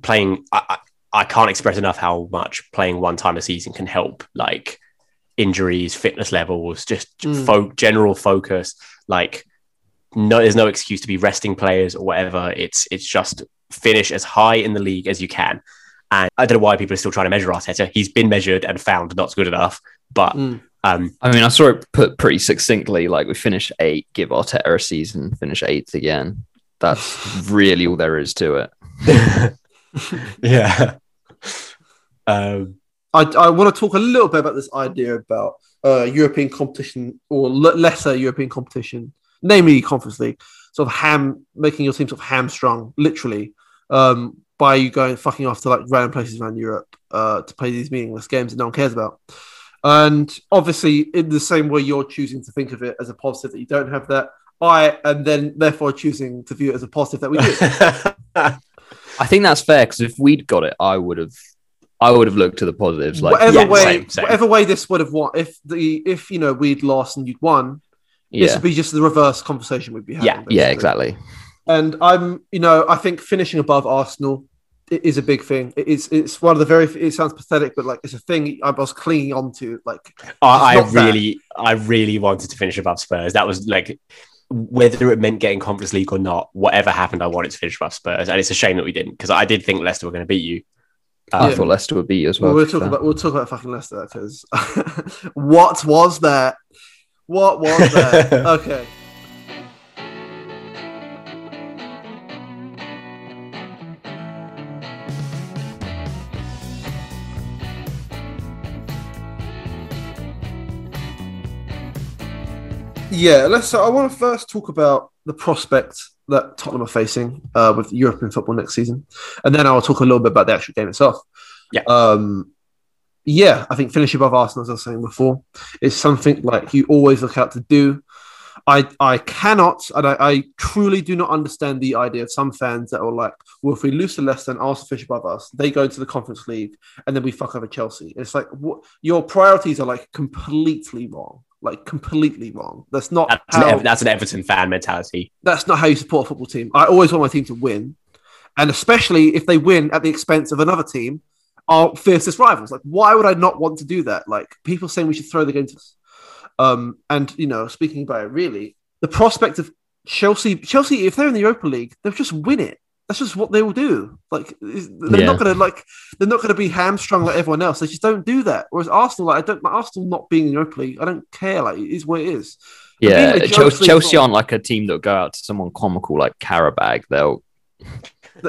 playing I, I I can't express enough how much playing one time a season can help. Like injuries, fitness levels, just Mm. fo- general focus. Like no, there's no excuse to be resting players or whatever. It's it's just finish as high in the league as you can. And I don't know why people are still trying to measure Arteta. He's been measured and found not good enough. But Mm. um, I mean, I saw it put pretty succinctly. Like we finish eight, give Arteta a season, finish eighth again. That's really all there is to it. yeah. Um, I, I want to talk a little bit about this idea about uh, European competition or l- lesser European competition, namely Conference League, sort of ham making your team sort of hamstrung, literally, um, by you going fucking off to like random places around Europe uh, to play these meaningless games that no one cares about. And obviously, in the same way you're choosing to think of it as a positive that you don't have that, I am then therefore choosing to view it as a positive that we do. I think that's fair because if we'd got it, I would have, I would have looked to the positives. Like, whatever yeah, way, same, same. whatever way this would have won, if the if you know we'd lost and you'd won, this would be just the reverse conversation we'd be having. Yeah, yeah, exactly. And I'm, you know, I think finishing above Arsenal is a big thing. It's it's one of the very. It sounds pathetic, but like it's a thing I was clinging on to. Like I, I not that. really, I really wanted to finish above Spurs. That was like, whether it meant getting Conference League or not, whatever happened, I wanted to finish above Spurs, and it's a shame that we didn't because I did think Leicester were going to beat you. I Um, thought Leicester would beat you as well, well. we'll talk about we'll talk about fucking Leicester because what was that? What was that? okay. Yeah, let's. So I want to first talk about the prospect that Tottenham are facing uh, with European football next season, and then I'll talk a little bit about the actual game itself. Yeah. Um, yeah, I think finishing above Arsenal, as I was saying before, is something like you always look out to do. I I cannot, and I, I truly do not understand the idea of some fans that are like, well, if we lose to Leicester and Arsenal finish above us, they go into the Conference League and then we fuck over Chelsea. It's like what your priorities are like completely wrong, like completely wrong. That's not That's how, Ev- that's an Everton fan mentality. that's not how you support a football team. I always want my team to win, and especially if they win at the expense of another team, our fiercest rivals. Like, why would I not want to do that? Like, people saying we should throw the game to us. Um, and you know, speaking about it, really, the prospect of Chelsea, Chelsea, if they're in the Europa League, they'll just win it. That's just what they will do. Like, they're Yeah. not gonna like, they're not gonna be hamstrung like everyone else. They just don't do that. Whereas Arsenal, like, I don't, Arsenal not being in the Europa League, I don't care. Like, it is what it is. Yeah, Chelsea, Chelsea aren't like a team that go out to someone comical like Qarabag. They'll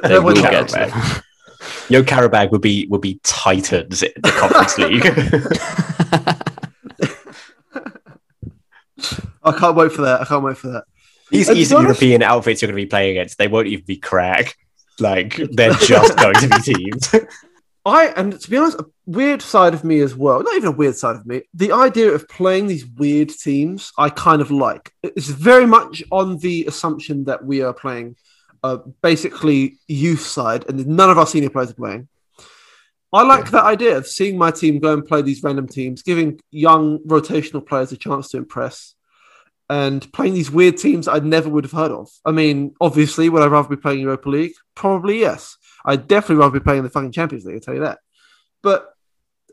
They, will get care. to them. Yo, Qarabag would be would be Titans in the Conference League. I can't wait for that. I can't wait for that. These And to be Eastern European outfits you're going to be playing against, they won't even be crack. Like they're just going to be teams. I and to be honest, a weird side of me as well. Not even a weird side of me. The idea of playing these weird teams, I kind of like. It's very much on the assumption that we are playing, uh, basically youth side, and none of our senior players are playing. I like that idea of seeing my team go and play these random teams, giving young rotational players a chance to impress. and playing these weird teams I never would have heard of. I mean, obviously, would I rather be playing Europa League? Probably yes. I'd definitely rather be playing in the fucking Champions League. I'll tell you that. But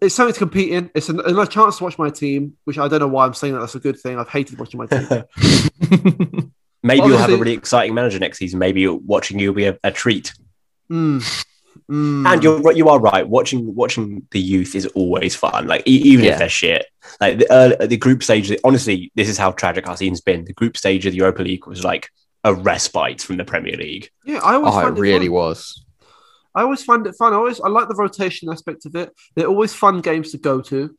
it's something to compete in. It's an, another chance to watch my team, which I don't know why I'm saying that. That's a good thing. I've hated watching my team. Maybe you'll have a really exciting manager next season. Maybe watching you will be a, a treat. Mm. Mm. And you're right- you are right. Watching watching the youth is always fun. Like e- even Yeah. if they're shit. Like the uh, the group stage. Honestly, this is how tragic our season's been. The group stage of the Europa League was like a respite from the Premier League. yeah, I always Oh, find it really fun. was. I always find it fun. I always I like the rotation aspect of it. They're always fun games to go to.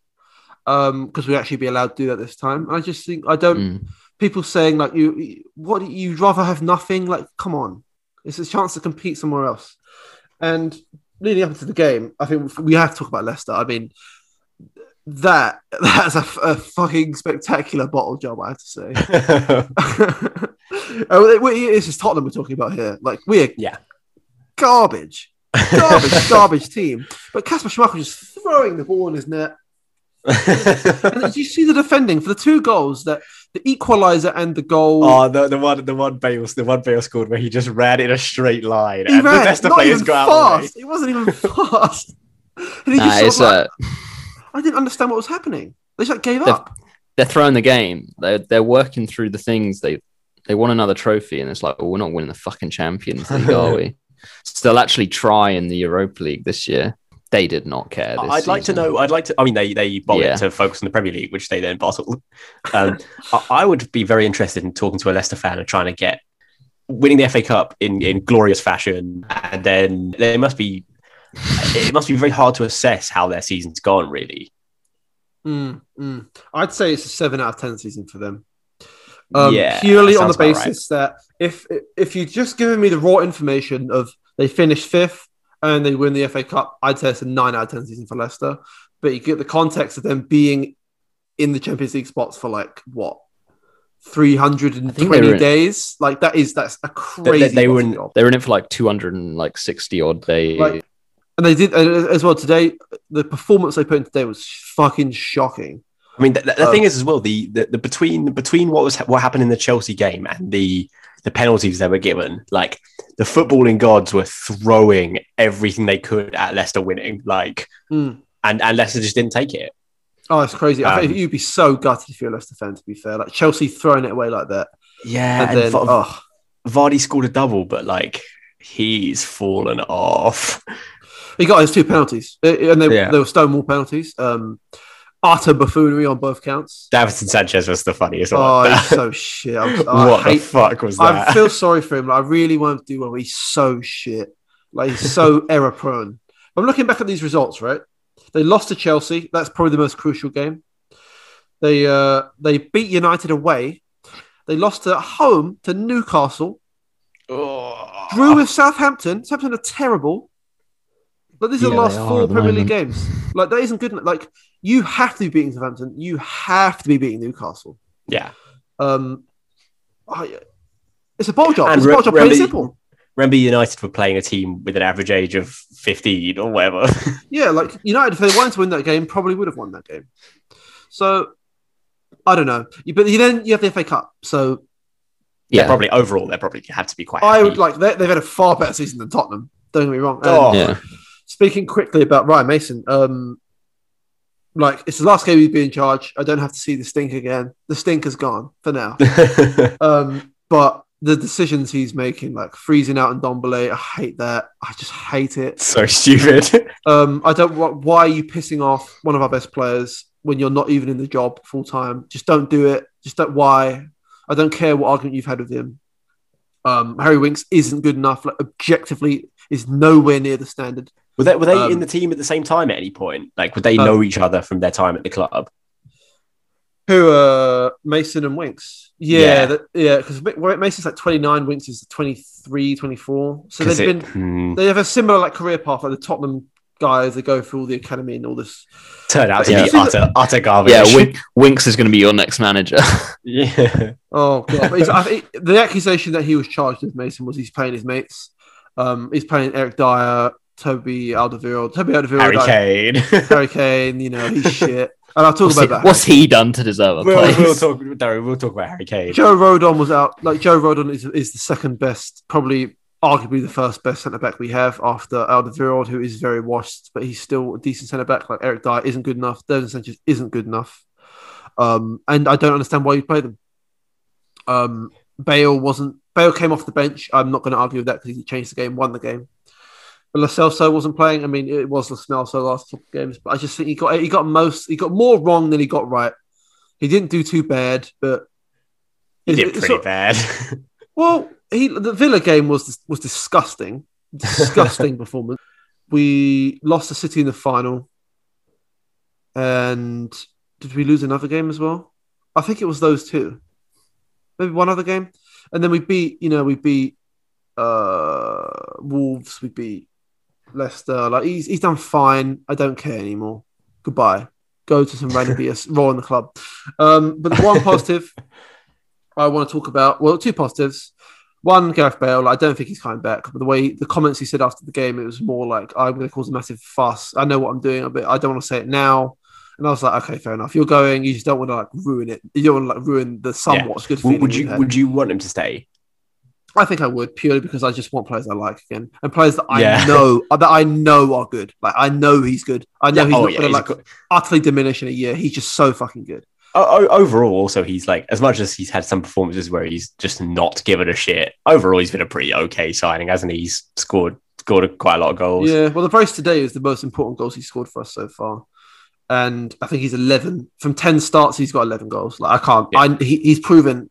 Um, because we actually be allowed to do that this time. And I just think I don't Mm. People saying like you what you'd rather have nothing? Like come on. It's a chance to compete somewhere else. And leading up into the game i think we have to talk about leicester. I mean that that's a, a fucking spectacular bottle job i have to say. Oh, this is tottenham we're talking about here. Like we're Yeah. garbage. Garbage garbage team. But Kasper Schmeichel just throwing the ball in his net did you see the defending for the two goals that the equalizer and the goal oh, the, the one the one Bale the one Bale scored where he just ran in a straight line He and ran, the Leicester not players even got out. of the way. fast. It wasn't even fast. And he Nah, just it's, sort of uh, like, I didn't understand what was happening. They just like gave They've- up. they're throwing the game. They're they're working through the things they they want another trophy, and it's like, well, we're not winning the fucking Champions League, are we? So they'll actually try in the Europa League this year. They did not care. This I'd like to know. I'd like to. I mean, they they bought Yeah. it to focus on the Premier League, which they then bottled. Um, I, I would be very interested in talking to a Leicester fan and trying to get winning the FA Cup in in glorious fashion, and then they must be. It must be very hard to assess how their season's gone. Really, Mm, mm. I'd say it's a seven out of ten season for them. Um, Yeah, purely on the sounds about basis that if if you just given me the raw information of they finished fifth and they win the FA Cup, I'd say it's a nine out of ten season for Leicester. But you get the context of them being in the Champions League spots for like what three hundred and I think they twenty were in- days. Like that is that's a They- crazy. they were in- job. They were in it for like two hundred and like sixty odd days. Like- and they did uh, as well today. The performance they put in today was fucking shocking. I mean, the, the Um, thing is as well the, the the between between what was what happened in the Chelsea game and the the penalties they were given, like the footballing gods were throwing everything they could at Leicester winning, like, Mm. and and Leicester just didn't take it. Oh, it's crazy. I Um, think you'd be so gutted if you're a Leicester fan. To be fair, like Chelsea throwing it away like that, Yeah, and, and, then Va- oh, Vardy scored a double, but like he's fallen off. he got his two penalties, and they, Yeah. they were Stonewall penalties. Um, utter buffoonery on both counts. Davinson Sanchez was the funniest Oh, he's so shit. I'm, I what the hate. fuck was that? I feel sorry for him. Like, I really want to do well. He's so shit. Like he's so error prone. I'm looking back at these results. Right, they lost to Chelsea. That's probably the most crucial game. They uh, they beat United away. They lost at home to Newcastle. Oh. Drew with Southampton. Southampton are terrible. But these are the last four at the Premier League games. Like that isn't good. enough. Like you have to be beating Southampton. You have to be beating Newcastle. yeah. Um, I, it's a ball job. And it's a ball re- job. Plain remember- simple. Remember, United were playing a team with an average age of 15 or whatever. Yeah, like United, if they wanted to win that game, probably would have won that game. So I don't know. But then you have the FA Cup. So yeah, yeah, probably overall, they probably have to be quite. I happy. would like they, they've had a far better season than Tottenham. Don't get me wrong. And Oh. yeah. Speaking quickly about Ryan Mason, um, like it's the last game he'd be in charge. I don't have to see the stink again. The stink is gone for now. um, but the decisions he's making, like freezing out Ndombele, I hate that. I just hate it. so stupid. Um, I don't. Why are you pissing off one of our best players when you're not even in the job full time? Just don't do it. Just don't. Why? I don't care what argument you've had with him. Um, Harry Winks isn't good enough. Like objectively, is nowhere near the standard. Were they, were they Um, in the team at the same time at any point? Like, would they Uh, know each other from their time at the club? Who? Uh, Mason and Winks. Yeah, Yeah. that, yeah. Because Mason's like 29, Winks is 23, 24. So 'Cause they've it- been hmm, they have a similar like career path, like the Tottenham guys. They go through all the academy and all this. turned out to Yeah. be utter, utter garbage. Yeah, Wink, Winks is going to be your next manager. yeah. Oh god! I, think the accusation that he was charged with Mason was he's paying his mates. Um, he's paying Eric Dier, Toby Alderweireld, Toby Alderweireld, Harry like, Kane. Harry Kane. You know he's shit. And I'll talk What's about he, that. what's he done to deserve a We'll, place? we'll talk, Darren, we'll talk about Harry Kane. Joe Rodon was out. Like Joe Rodon is is the second best, probably arguably the first best centre back we have after Alderweireld, who is very washed, but he's still a decent centre back. Like Eric Dier isn't good enough. Devin Sanchez isn't good enough. Um, and I don't understand why you play them. Um, Bale wasn't. Bale came off the bench. I'm not going to argue with that because he changed the game, won the game. But Lo Celso wasn't playing. I mean, it was Lo Celso last couple of games, but I just think he got he got most he got more wrong than he got right. He didn't do too bad, but He did pretty bad. well, he the Villa game was was disgusting, disgusting performance. We lost the City in the final, and did we lose another game as well? I think it was those two, maybe one other game, and then we beat. You know, we beat uh Wolves. We beat Leicester. Like he's he's done fine. I don't care anymore. Goodbye. Go to some random BS raw in the club. Um, but the one positive I want to talk about. Well, two positives. One, Gareth Bale. I don't think he's coming back. But the way the comments he said after the game, it was more like, "I'm going to cause a massive fuss. I know what I'm doing, but I don't want to say it now." And I was like, "Okay, fair enough. You're going. You just don't want to like ruin it. You don't want to like ruin the somewhat good feeling." would, you would you want him to stay? I think I would purely because I just want players I like again and players that I Yeah. know uh, that I know are good. Like I know he's good. I know he's oh not yeah. going to like got- utterly diminish in a year. He's just so fucking good. o- overall, also he's like as much as he's had some performances where he's just not given a shit. Overall, he's been a pretty okay signing, hasn't he? He's scored scored a, quite a lot of goals. Yeah, well, the brace today is the most important goals he's scored for us so far, and I think he's eleven from ten starts. He's got eleven goals. Like I can't. Yeah. I he, he's proven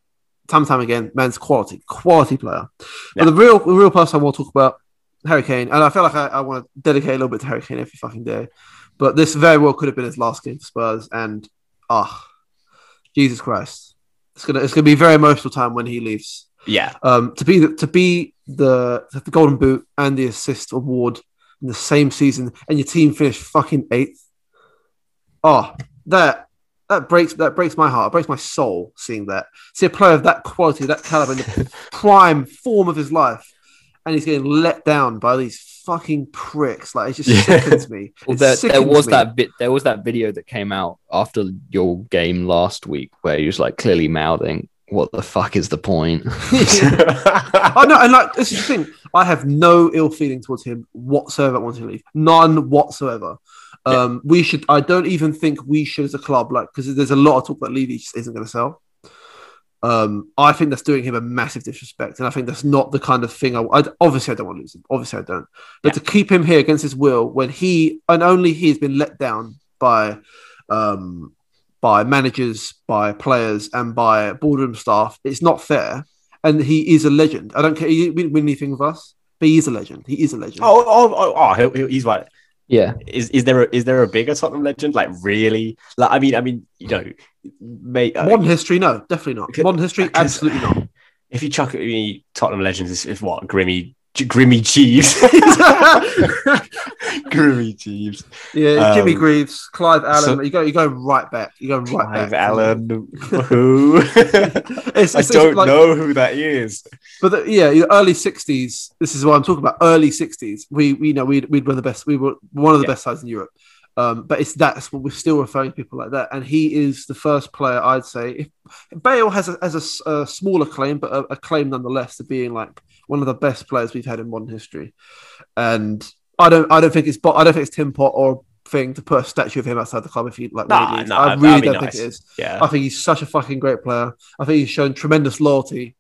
time and time again, man's quality, quality player. Yeah. But the real, the real person I want to talk about, Harry Kane, and I feel like I, I want to dedicate a little bit to Harry Kane every fucking day. But this very well could have been his last game for Spurs, and ah, Jesus Christ, it's gonna it's gonna be a very emotional time when he leaves yeah. um, to be the, to be the the Golden Boot and the assist award in the same season, and your team finished fucking eighth. Oh, that that breaks that breaks my heart. It breaks my soul seeing that. See a player of that quality, that caliber, in the prime form of his life, and he's getting let down by these fucking pricks. Like it just Yeah. sickens me. Well, there, there was me. that bit. There was that video that came out after your game last week where he was like clearly mouthing, "What the fuck is the point?" I know, and like this is the thing. I have no ill feeling towards him whatsoever. I want to leave, none whatsoever. Um, we should. I don't even think we should, as a club, like because there's a lot of talk that Levy just isn't going to sell. Um, I think that's doing him a massive disrespect, and I think that's not the kind of thing. I, I obviously I don't want to lose him. Obviously I don't. But to keep him here against his will, when he and only he has been let down by, um, by managers, by players, and by boardroom staff, it's not fair and he is a legend. I don't care. He didn't win anything with us, but he is a legend. He is a legend. oh, oh, oh, oh, he's right. Yeah, Is is there a, is there a bigger Tottenham legend? Like really? Like I mean, I mean, you know, mate. uh, Modern history, no, definitely not. Modern history, absolutely not. if you chuck at me Tottenham legends, is, is what Grimmy Grimmy Jeeves, Grimmy Jeeves, yeah, Jimmy Um, Greaves, Clive Allen. so- you go, you're going right back. You're going right Clive back. Allen. Who? It's, I it's- it's don't like- know who that is. But the, yeah, early '60s. This is what I'm talking about. Early '60s. We, we you know, we'd, we'd won the best. We were one of the Yeah. best sides in Europe. Um, but it's that's what we're still referring to people like that. And he is the first player I'd say. If, Bale has a, has a a, smaller claim, but a, a claim nonetheless to being like one of the best players we've had in modern history. And I don't I don't think it's I don't think it's Tim Pot or thing to put a statue of him outside the club if he like. Nah, nah, I really don't nice. think it is. Yeah. I think he's such a fucking great player. I think he's shown tremendous loyalty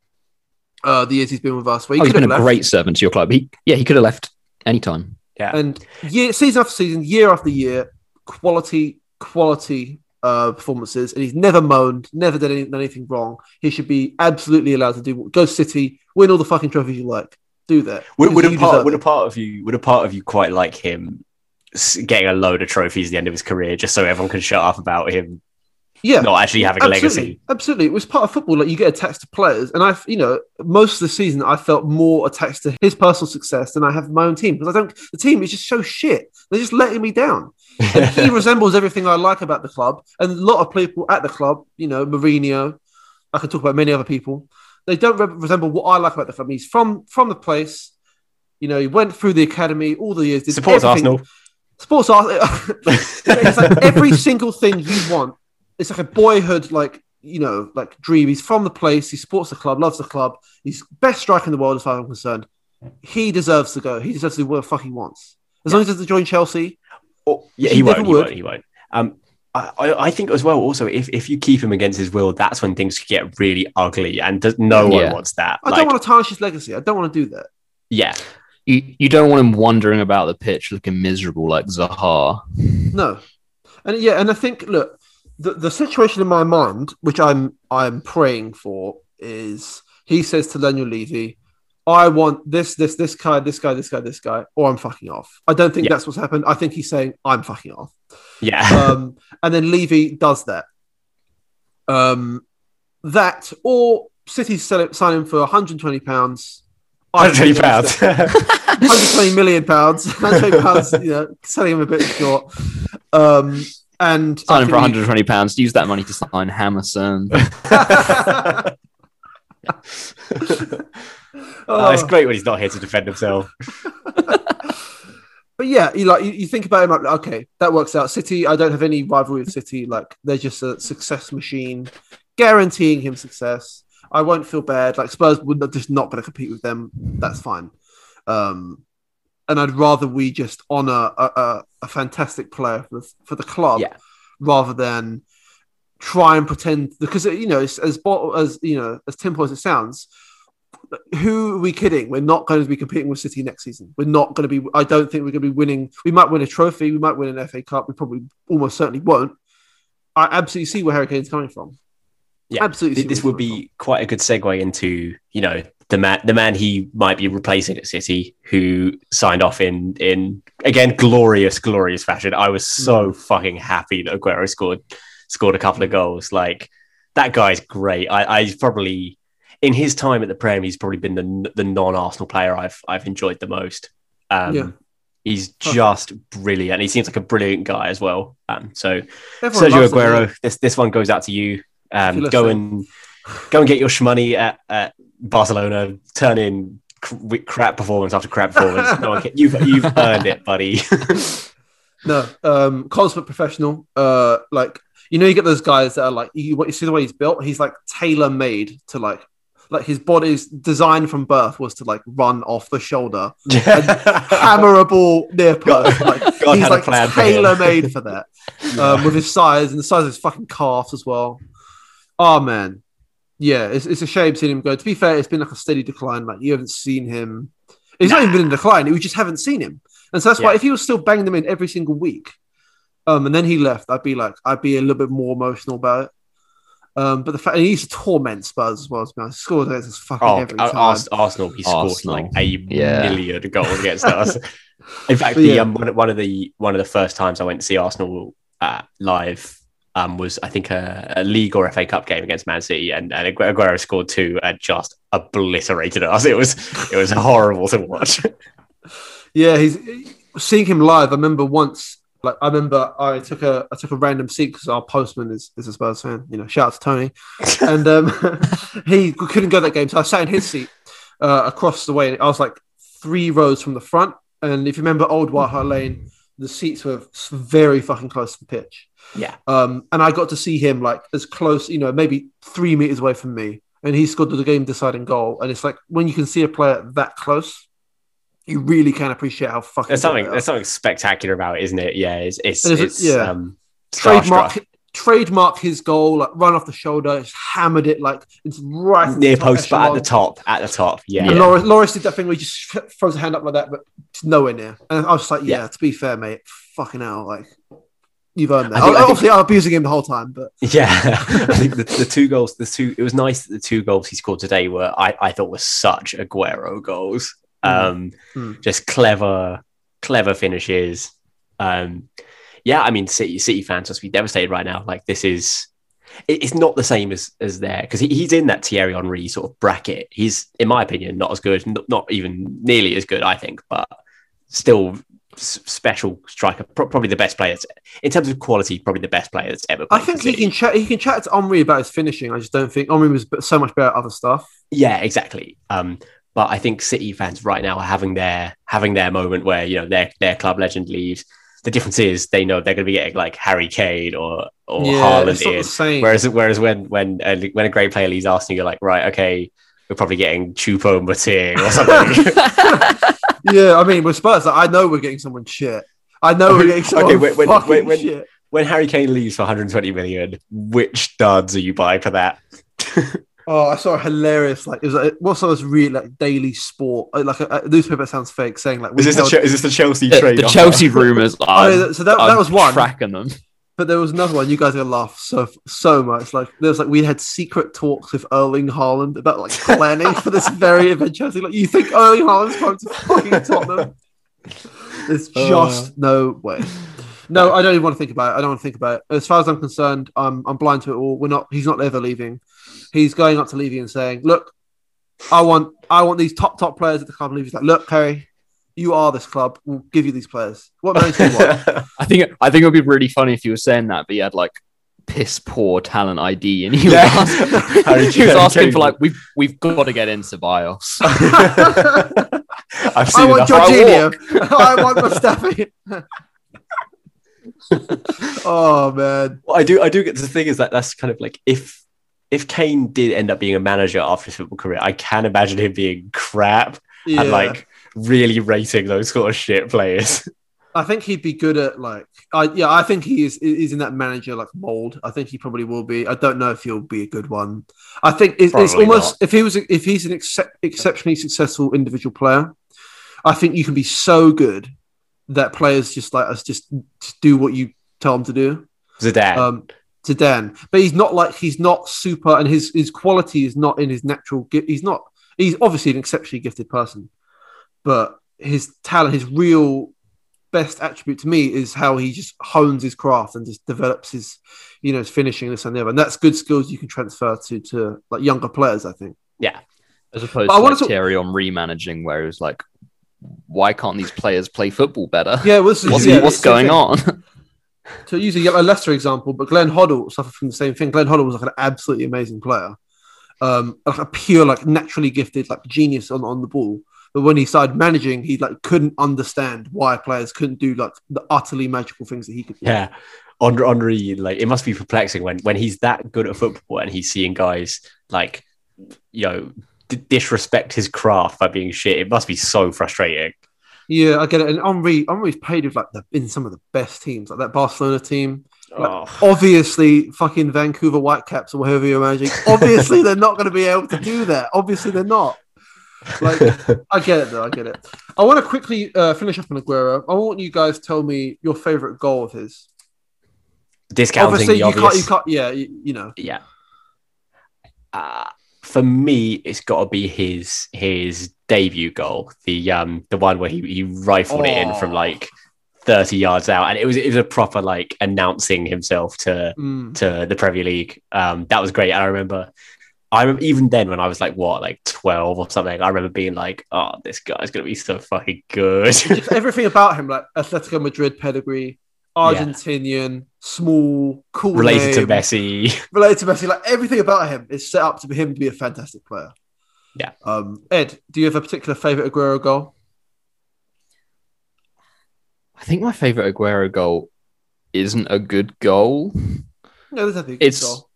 uh, the years he's been with us. Where he oh, he's could been a left. great servant to your club. He, yeah, he could have left anytime. Yeah. and year season after season, year after year, quality, quality uh, performances, and he's never moaned, never done any, anything wrong. He should be absolutely allowed to do go City, win all the fucking trophies you like. Do that. Would, would a part would a part of you would a part of you quite like him getting a load of trophies at the end of his career just so everyone can shut up about him yeah, not actually having a legacy? absolutely. It was part of football. Like you get attached to players, and I, you know, most of the season I felt more attached to his personal success than I have my own team because I don't. The team is just so shit. They're just letting me down. And he resembles everything I like about the club, and a lot of people at the club, you know, Mourinho. I could talk about many other people. They don't re- resemble what I like about the club. He's from from the place. You know, he went through the academy all the years. Did Supports everything- Arsenal. Sports art. it's like every single thing you want. It's like a boyhood, like you know, like dream. He's from the place. He supports the club, loves the club. He's best striker in the world, as far as I'm concerned. He deserves to go. He deserves to do what the fuck he wants. As long as he doesn't join Chelsea. Oh, yeah, He he, won't, he won't. He won't. Um, I, I I think as well. Also, if, if you keep him against his will, that's when things get really ugly, and does, no one Yeah. wants that. I Like, don't want to tarnish his legacy. I don't want to do that. yeah, You you don't want him wandering about the pitch looking miserable like Zaha. No, and yeah, and I think look, the the situation in my mind, which I'm I'm praying for, is he says to Daniel Levy, "I want this, this, this guy, this guy, this guy, this guy, or I'm fucking off." I don't think Yeah. that's what's happened. I think he's saying I'm fucking off, yeah, um, and then Levy does that. Um, that or City sell it, sign him for 120 pounds. 120 pounds. 120 million pounds. 120 pounds, you know, selling him a bit short. Um, and Sign him for 120 pounds. Use that money to sign Hammerson. Oh, it's Oh. great when he's not here to defend himself. But yeah, you like you, you think about him like, okay, that works out. City, I don't have any rivalry with City. Like they're just a success machine, guaranteeing him success. I won't feel bad. Like Spurs would not, just not going to compete with them. That's fine. Um, and I'd rather we just honor a, a, a fantastic player for the, for the club Yeah. rather than try and pretend because you know as as, as you know as tempo as it sounds who are we kidding? We're not going to be competing with city next season. We're not going to be i don't think we're going to be winning. We might win a trophy we might win an fa cup we probably almost certainly won't. I absolutely see where harry kane's coming from. Yeah, absolutely this would be quite a good segue into you know the man the man he might be replacing at City, who signed off in in again glorious glorious fashion. I was Mm. so fucking happy that Aguero scored scored a couple of goals. Like that guy's great. I I probably in his time at the Prem, he's probably been the the non Arsenal player I've I've enjoyed the most. Um, Yeah. He's just brilliant. He seems like a brilliant guy as well. Um, so. Everyone Sergio Aguero, this this one goes out to you. Um, go and go and get your shmoney at, at Barcelona. Turn in cr- crap performance after crap performance. no can, you've you've earned it, buddy. No, um, consummate professional. Uh, like you know, you get those guys that are like you, you see the way he's built. He's like tailor made to like like his body's designed from birth was to like run off the shoulder, hammer a ball near post. Like, God he's had a like tailor made for that. Um, with his size and the size of his fucking calves as well. Oh man, yeah, it's, it's a shame seeing him go. To be fair, it's been like a steady decline. Like you haven't seen him. He's not even been in decline. We just haven't seen him, and so that's why if he was still banging them in every single week, um, and then he left, I'd be like, I'd be a little bit more emotional about it. Um, but the fact and he used to torment Spurs as well. To be honest, scored against us fucking oh, every time. Ars- Arsenal, he scored Arsenal. like a Yeah. million goals against us. In fact, But the yeah. um, one, of- one of the one of the first times I went to see Arsenal uh, live um, was I think a, a league or FA Cup game against Man City, and, and Aguero scored two and just obliterated us. It was it was horrible to watch. Yeah, he's seeing him live. I remember once, like I remember I took a I took a random seat because our postman is, is a Spurs fan. You know, shout out to Tony, and um, he couldn't go that game, so I sat in his seat uh, across the way. I was like three rows from the front, and if you remember Old White Hart Lane, the seats were very fucking close to the pitch. Yeah. Um, and I got to see him like as close, you know, maybe three meters away from me, and he scored the game deciding goal. And it's like when you can see a player that close, you really can appreciate how fucking There's something there's something spectacular about it, isn't it? Yeah, it's it's, It is, it's yeah. um, trademark. Trademark his goal, like run off the shoulder, just hammered it like it's right near post, but at the top, at the top. Yeah, And Loris, Loris did that thing where he just throws a hand up like that, but it's nowhere near. And I was just like, yeah, Yeah. to be fair, mate, fucking hell, like you've earned that. I think- I Obviously, I'm abusing him the whole time, but Yeah, I think the, the two goals, the two, it was nice that the two goals he scored today were, I, I thought were such Aguero goals. Um, Mm. just clever, clever finishes. Um, yeah, I mean, City, City fans must be devastated right now. Like this is, it- it's not the same as as there because he, he's in that Thierry Henry sort of bracket. He's, in my opinion, not as good, not, not even nearly as good, I think, but still s- special striker. Pro- probably the best player in terms of quality. Probably the best player that's ever. I think he can chat. He can chat to Omri about his finishing. I just don't think Omri was so much better at other stuff. Yeah, exactly. Um, but I think City fans right now are having their having their moment where you know their their club legend leaves. The difference is they know they're going to be getting like Harry Kane or or yeah, Haaland it's not in. the same. Whereas whereas when when a, when a great player leaves Arsenal, you're like, right, okay, we're probably getting Choupo-Moting or something. yeah, I mean, with Spurs, like, I know we're getting someone shit. I know we're getting someone Okay, when- when- fucking when- when- shit. when Harry Kane leaves for 120 million, which duds are you buying for that? Oh, I saw a hilarious like it was like, what's those really like daily sport uh, like a, a newspaper sounds fake saying like Is this, the held- Che- is this the Chelsea The, trade? the offer? Chelsea rumors Oh, are. yeah, so that, that was one, tracking them. but there was another one. You guys are gonna laugh so so much. Like there was like we had secret talks with Erling Haaland about like planning for this very event. Chelsea, like you think Erling Haaland's going to fucking Tottenham? There's just no way. No, I don't even want to think about it. I don't want to think about it. As far as I'm concerned, I'm I'm blind to it all. We're not. He's not ever leaving. He's going up to Levy and saying, "Look, I want I want these top top players at the club." And Levy's like, "Look, Harry, you are this club. We'll give you these players. What manager do you want?" I think I think it would be really funny if you were saying that, but you had like piss poor talent ID, and he was, Yeah. ask- he was Kane- asking for like we've we've got to get into Bios. I've I want enough. Jorginho. I want Mustafi. oh man. Well, I do. I do get the thing is that that's kind of like if if Kane did end up being a manager after his football career, I can imagine him being crap Yeah. and like really rating those sort of shit players. I think he'd be good at like I yeah, I think he is is in that manager like mold. I think he probably will be. I don't know if he'll be a good one. I think it's, it's almost if he was if he's an excep- exceptionally successful individual player, I think you can be so good that players just like us just, just do what you tell them to do. Zidane. um, to Dan, but he's not like he's not super, and his his quality is not in his natural. gi- He's not. He's obviously an exceptionally gifted person, but his talent, his real best attribute to me is how he just hones his craft and just develops his, you know, his finishing this and the other, and that's good skills you can transfer to to like younger players. I think. Yeah, as opposed But I to wanna like talk- Thierry Henry managing, where it was like, why can't these players play football better? Yeah, well, is, What's, yeah, what's going on? to use a a Leicester example, but Glenn Hoddle suffered from the same thing. Glenn Hoddle was like an absolutely amazing player, um, like a pure, like naturally gifted, like genius on, on the ball. But when he started managing, he like couldn't understand why players couldn't do like the utterly magical things that he could. do. yeah. Henry, Henry, like it must be perplexing when when he's that good at football and he's seeing guys like you know d- disrespect his craft by being shit. It must be so frustrating. Yeah, I get it. And Henry, Henry's played with like the, in some of the best teams, like that Barcelona team. Oh. Obviously, fucking Vancouver Whitecaps or whoever you're managing. Obviously, they're not going to be able to do that. Obviously, they're not. Like, I get it though. I get it. I want to quickly uh, finish up on Aguero. I want you guys to tell me your favorite goal of his. Discounting Obviously, you obvious. can't. You can't. Yeah, you, you know. yeah. Uh, for me, it's got to be his his debut goal, the um the one where he, he rifled it in from Oh. like thirty yards out, and it was it was a proper like announcing himself to Mm. to the Premier League. Um, that was great. I remember. I remember even then when I was like what, like twelve or something. I remember being like, "Oh, this guy's gonna be so fucking good." Everything about him, like Atletico Madrid pedigree, Argentinian, small, cool, Related to Messi. related to Messi. Like everything about him is set up to be him to be a fantastic player. Yeah. Um, Ed, do you have a particular favorite Aguero goal? I think my favorite Aguero goal isn't a good goal. No, there's nothing. It's goal.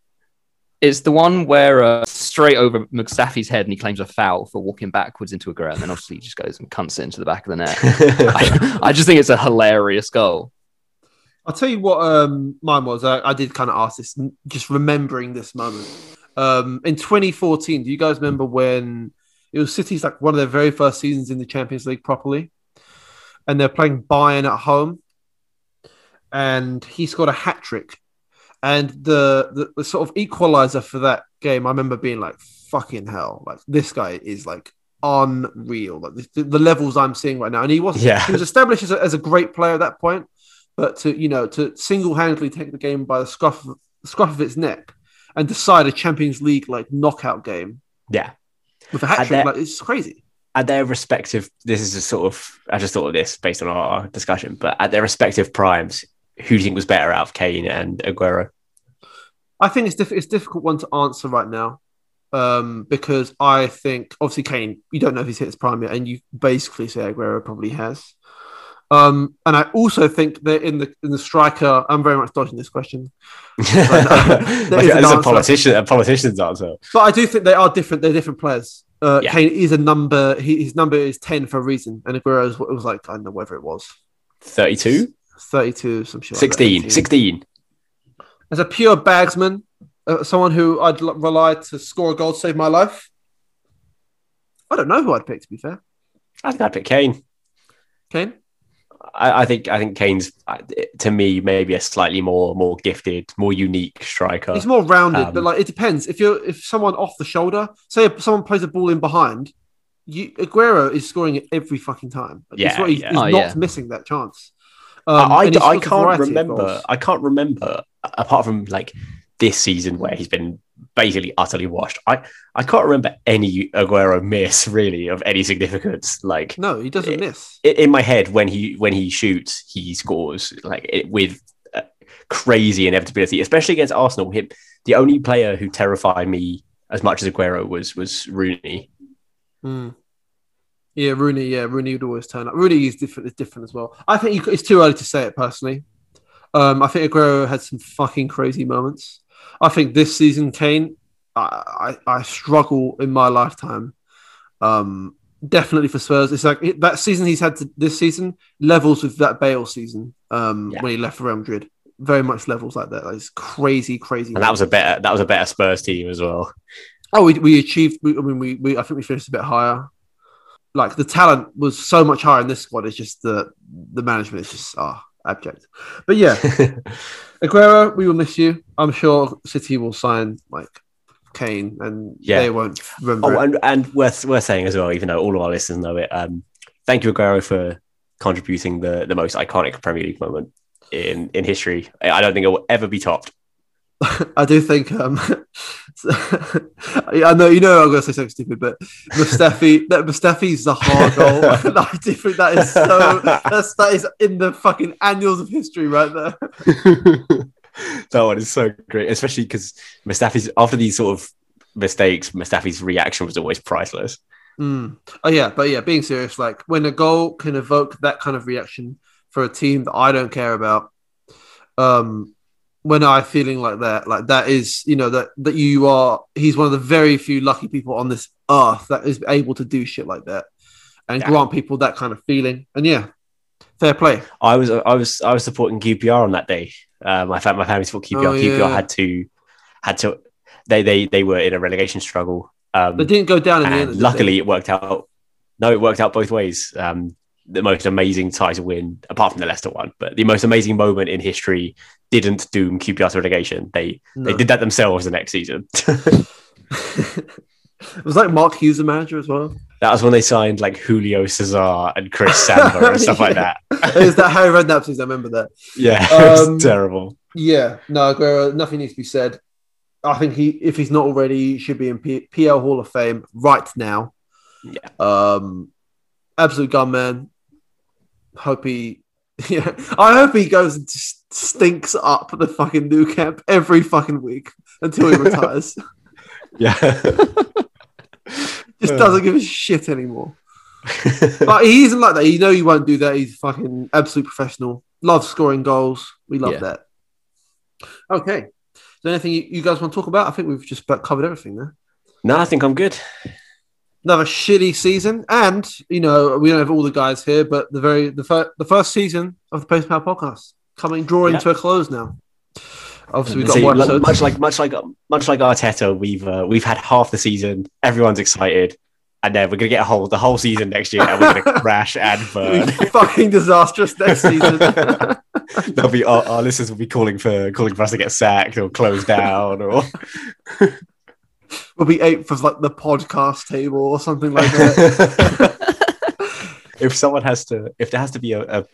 it's the one where uh, straight over Mustafi's head and he claims a foul for walking backwards into Aguero, and then obviously he just goes and cunts it into the back of the net. I, I just think it's a hilarious goal. I'll tell you what um, mine was. I, I did kind of ask this, just remembering this moment. Um, in 2014, do you guys remember when it was City's like one of their very first seasons in the Champions League properly? And they're playing Bayern at home. And he scored a hat trick. And the, the, the sort of equalizer for that game, I remember being like, fucking hell. Like, this guy is like unreal. Like, the, the levels I'm seeing right now. And he was, Yeah. he was established as a, as a great player at that point but to you know to single-handedly take the game by the scruff of, scruff of its neck and decide a Champions League like knockout game yeah. with a hat trick, like it's crazy. at their respective this is a sort of i just thought of this based on our discussion but at their respective primes who do you think was better out of kane and aguero I think it's diff- it's difficult one to answer right now um, because I think obviously Kane, you don't know if he's hit his prime yet, and you basically say Aguero probably has. Um, and I also think that in the in the striker, I'm very much dodging this question, Like, an as a politician, a politician's answer. but I do think they are different. They're different players. Uh, Yeah. Kane is a number. He, his number is ten for a reason, and Aguero is, it was like I don't know whether it was 32? thirty-two, some shit. like 16. 18. 16. As a pure bagsman, uh, someone who I'd l- rely to score a goal to save my life. I don't know who I'd pick. To be fair, I think I'd pick Kane. Kane. I, I think I think Kane's uh, to me maybe a slightly more more gifted, more unique striker. He's more rounded, Um, but like it depends. If you're if someone off the shoulder, say if someone plays a ball in behind, you Aguero is scoring it every fucking time. He's Yeah, not- he's, yeah. he's Oh, not yeah. missing that chance. I, Um, I, and he I can't remember. I can't remember apart from like this season where he's been basically utterly washed. I I can't remember any Aguero miss really of any significance. Like No, he doesn't it- miss. i- in my head when he when he shoots, he scores like it, with uh, crazy inevitability, especially against Arsenal. Him, the only player who terrified me as much as Aguero was was Rooney. Mm. Yeah, Rooney. Yeah, Rooney would always turn up. Rooney is different. Is different as well. I think you, it's too early to say it personally. Um, I think Aguero had some fucking crazy moments. I think this season, Kane, I, I, I struggle in my lifetime. Um, definitely for Spurs. It's like it, that season he's had to, this season levels with that Bale season um, Yeah. when he left for Real Madrid. Very much levels like that. Like, it's crazy, crazy. And that was a better that was a better Spurs team as well. Oh, we, we achieved. We, I mean, we, we I think we finished a bit higher. Like the talent was so much higher in this squad. It's just the the management is just ah abject. But yeah, Aguero, we will miss you. I'm sure City will sign like Kane, and Yeah. they won't remember. Oh, and, and worth worth saying as well, even though all of our listeners know it. Um, thank you, Aguero, for contributing the the most iconic Premier League moment in in history. I don't think it will ever be topped. I do think. Um, I know you know I'm going to say something stupid, but Mustafi, that Mustafi's hard goal. I do think that is so. That's that is in the fucking annals of history right there. that one is so great, especially because Mustafi's after these sort of mistakes, Mustafi's reaction was always priceless. Mm. Oh yeah, but yeah, being serious, like when a goal can evoke that kind of reaction for a team that I don't care about, um, when I'm feeling like that, like that is, you know, that that you are. He's one of the very few lucky people on this earth that is able to do shit like that and Yeah. grant people that kind of feeling. And yeah, fair play. I was I was I was supporting QPR on that day. Um, I found my family support QPR. Oh, yeah. QPR had to had to they they they were in a relegation struggle. Um, They didn't go down in the end. luckily it worked out. No, it worked out both ways. Um, the most amazing title win, apart from the Leicester one, but the most amazing moment in history didn't doom QPR to relegation. They they? they did that themselves the next season. it was like Mark Hughes, the manager, as well. that was when they signed like Julio Cesar and Chris Sandler and stuff like that. Is that Harry Redknapp season? I remember that. Yeah, it was Um, terrible. Yeah, no, Aguero, nothing needs to be said. I think he, if he's not already, should be in P- PL Hall of Fame right now. Yeah. Um, absolute gunman. Hope he, yeah, I hope he goes and just stinks up the fucking Nou Camp every fucking week until he retires. Yeah. just doesn't give a shit anymore. But he isn't like that. You know, he won't do that. He's fucking absolute professional. Loves scoring goals. We love Yeah. that. Okay. Is there anything you, you guys want to talk about? I think we've just about covered everything there. no, I think I'm good. Another shitty season, and you know we don't have all the guys here, but the very the, fir- the first season of the Post Power Podcast coming drawing Yeah. to a close now. Obviously, we've got See, like- much like much like much like Arteta, we've uh, we've had half the season. Everyone's excited, and then we're gonna get a whole the whole season next year, and we're gonna crash and burn. fucking disastrous next season. They'll be our, our listeners will be calling for calling for us to get sacked or closed down or we'll be eighth of like the podcast table or something like that. if someone has to if there has to be a, a,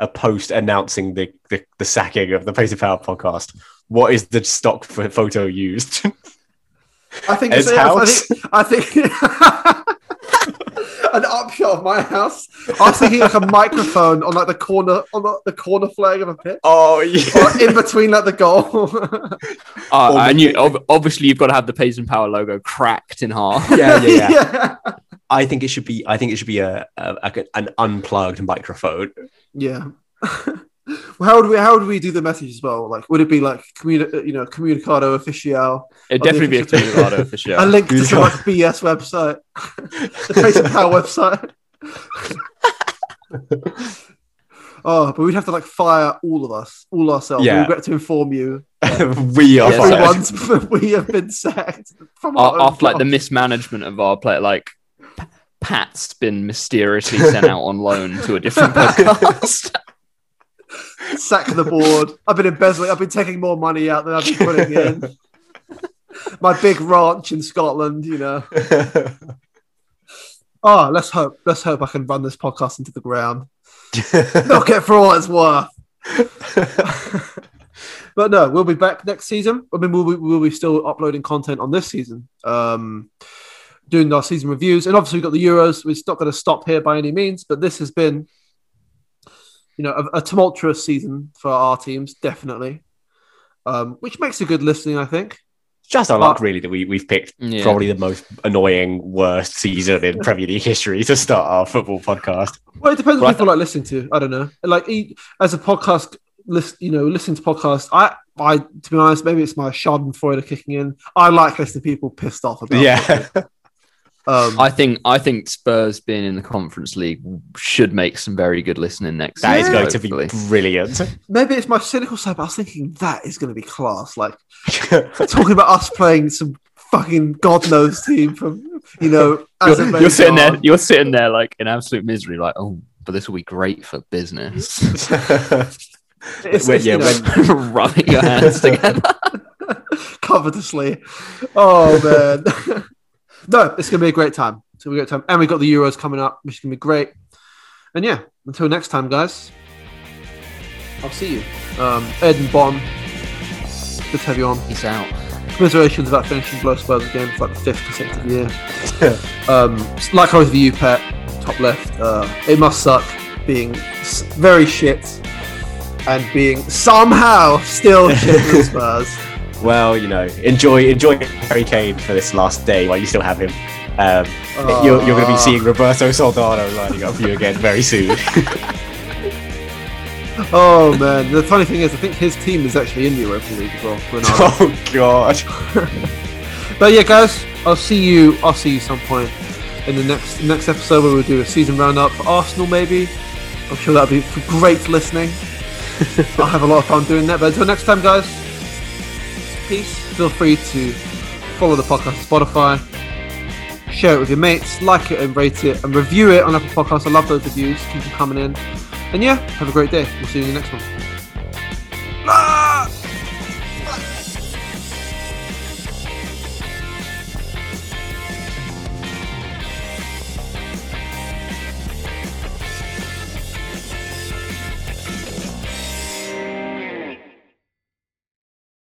a post announcing the, the the sacking of the Pace of Power podcast, what is the stock photo used? I think it's, I house? think, I think an upshot of my house. I was thinking like a microphone on like the corner on the, the corner flag of a pit, oh yeah. or in between like the goal. Uh, Or and you ob- obviously you've got to have the Pace and Power logo cracked in half. yeah, yeah, yeah. I think it should be. I think it should be a, a, a an unplugged microphone. Yeah. well, how would we how would we do the message as well? Like, would it be like communi- uh, you know comunicado official? It'd definitely be a Comunicado sure. A link to some like BS website, the and Power website. oh, but we'd have to like fire all of us, all ourselves. Yeah. We regret to inform you, we are fired. we have been sacked from our after like the mismanagement of our play, like Pat's been mysteriously sent out on loan to a different podcast. Sack the board. I've been embezzling. I've been taking more money out than I've been putting in. My big ranch in Scotland, you know. Oh, let's hope. Let's hope I can run this podcast into the ground. Milk it for all it's worth. but no, we'll be back next season. I mean, we'll be, we'll be still uploading content on this season, um, doing our season reviews, and obviously we've got the Euros. We're not going to stop here by any means, but this has been, you know, a, a tumultuous season for our teams, definitely, um, which makes a good listening, I think. Just our luck, really, that we we've picked Yeah. probably the most annoying, worst season in Premier League history to start our football podcast. Well, it depends Well, I what people like listening to. I don't know. Like e- as a podcast, list, you know, listening to podcasts. I, I, to be honest, maybe it's my Schadenfreude kicking in. I like listening to people pissed off about. Yeah, Um, I think I think Spurs being in the Conference League should make some very good listening next that is season. going to be brilliant. maybe it's my cynical side, but I was thinking that is going to be class. Like talking about us playing some fucking god knows team from you know. You're, you're sitting there, you're sitting there like in absolute misery, like, oh, but this will be great for business. It's, When- it's, yeah, you know, when- Rubbing your hands together. covetously. Oh man, no, it's gonna be a great time. It's gonna be a great time, and we've got the Euros coming up, which is gonna be great. And yeah, until next time, guys. I'll see you. Um, Ed and Bon, good to have you on. He's out. Commiserations about finishing below Spurs again for like the fifth consecutive year. um, like I was with you, Pet, top left. Uh, it must suck being very shit and being somehow still shit with Spurs. Well, you know, enjoy enjoy Harry Kane for this last day while you still have him. Um, you're you're going to be seeing Roberto Soldado lining up for you again very soon. Oh man, the funny thing is, I think his team is actually in the Europa League as well. Oh God. but yeah, guys, I'll see you. I'll see you some point in the next next episode where we'll do a season roundup for Arsenal. Maybe I'm sure that'll be great listening. I'll have a lot of fun doing that. But until next time, guys, peace. Feel free to follow the podcast on Spotify, share it with your mates, like it and rate it, and review it on Apple Podcasts. I love those reviews. Keep them coming in. And yeah, have a great day. We'll see you in the next one. Ah!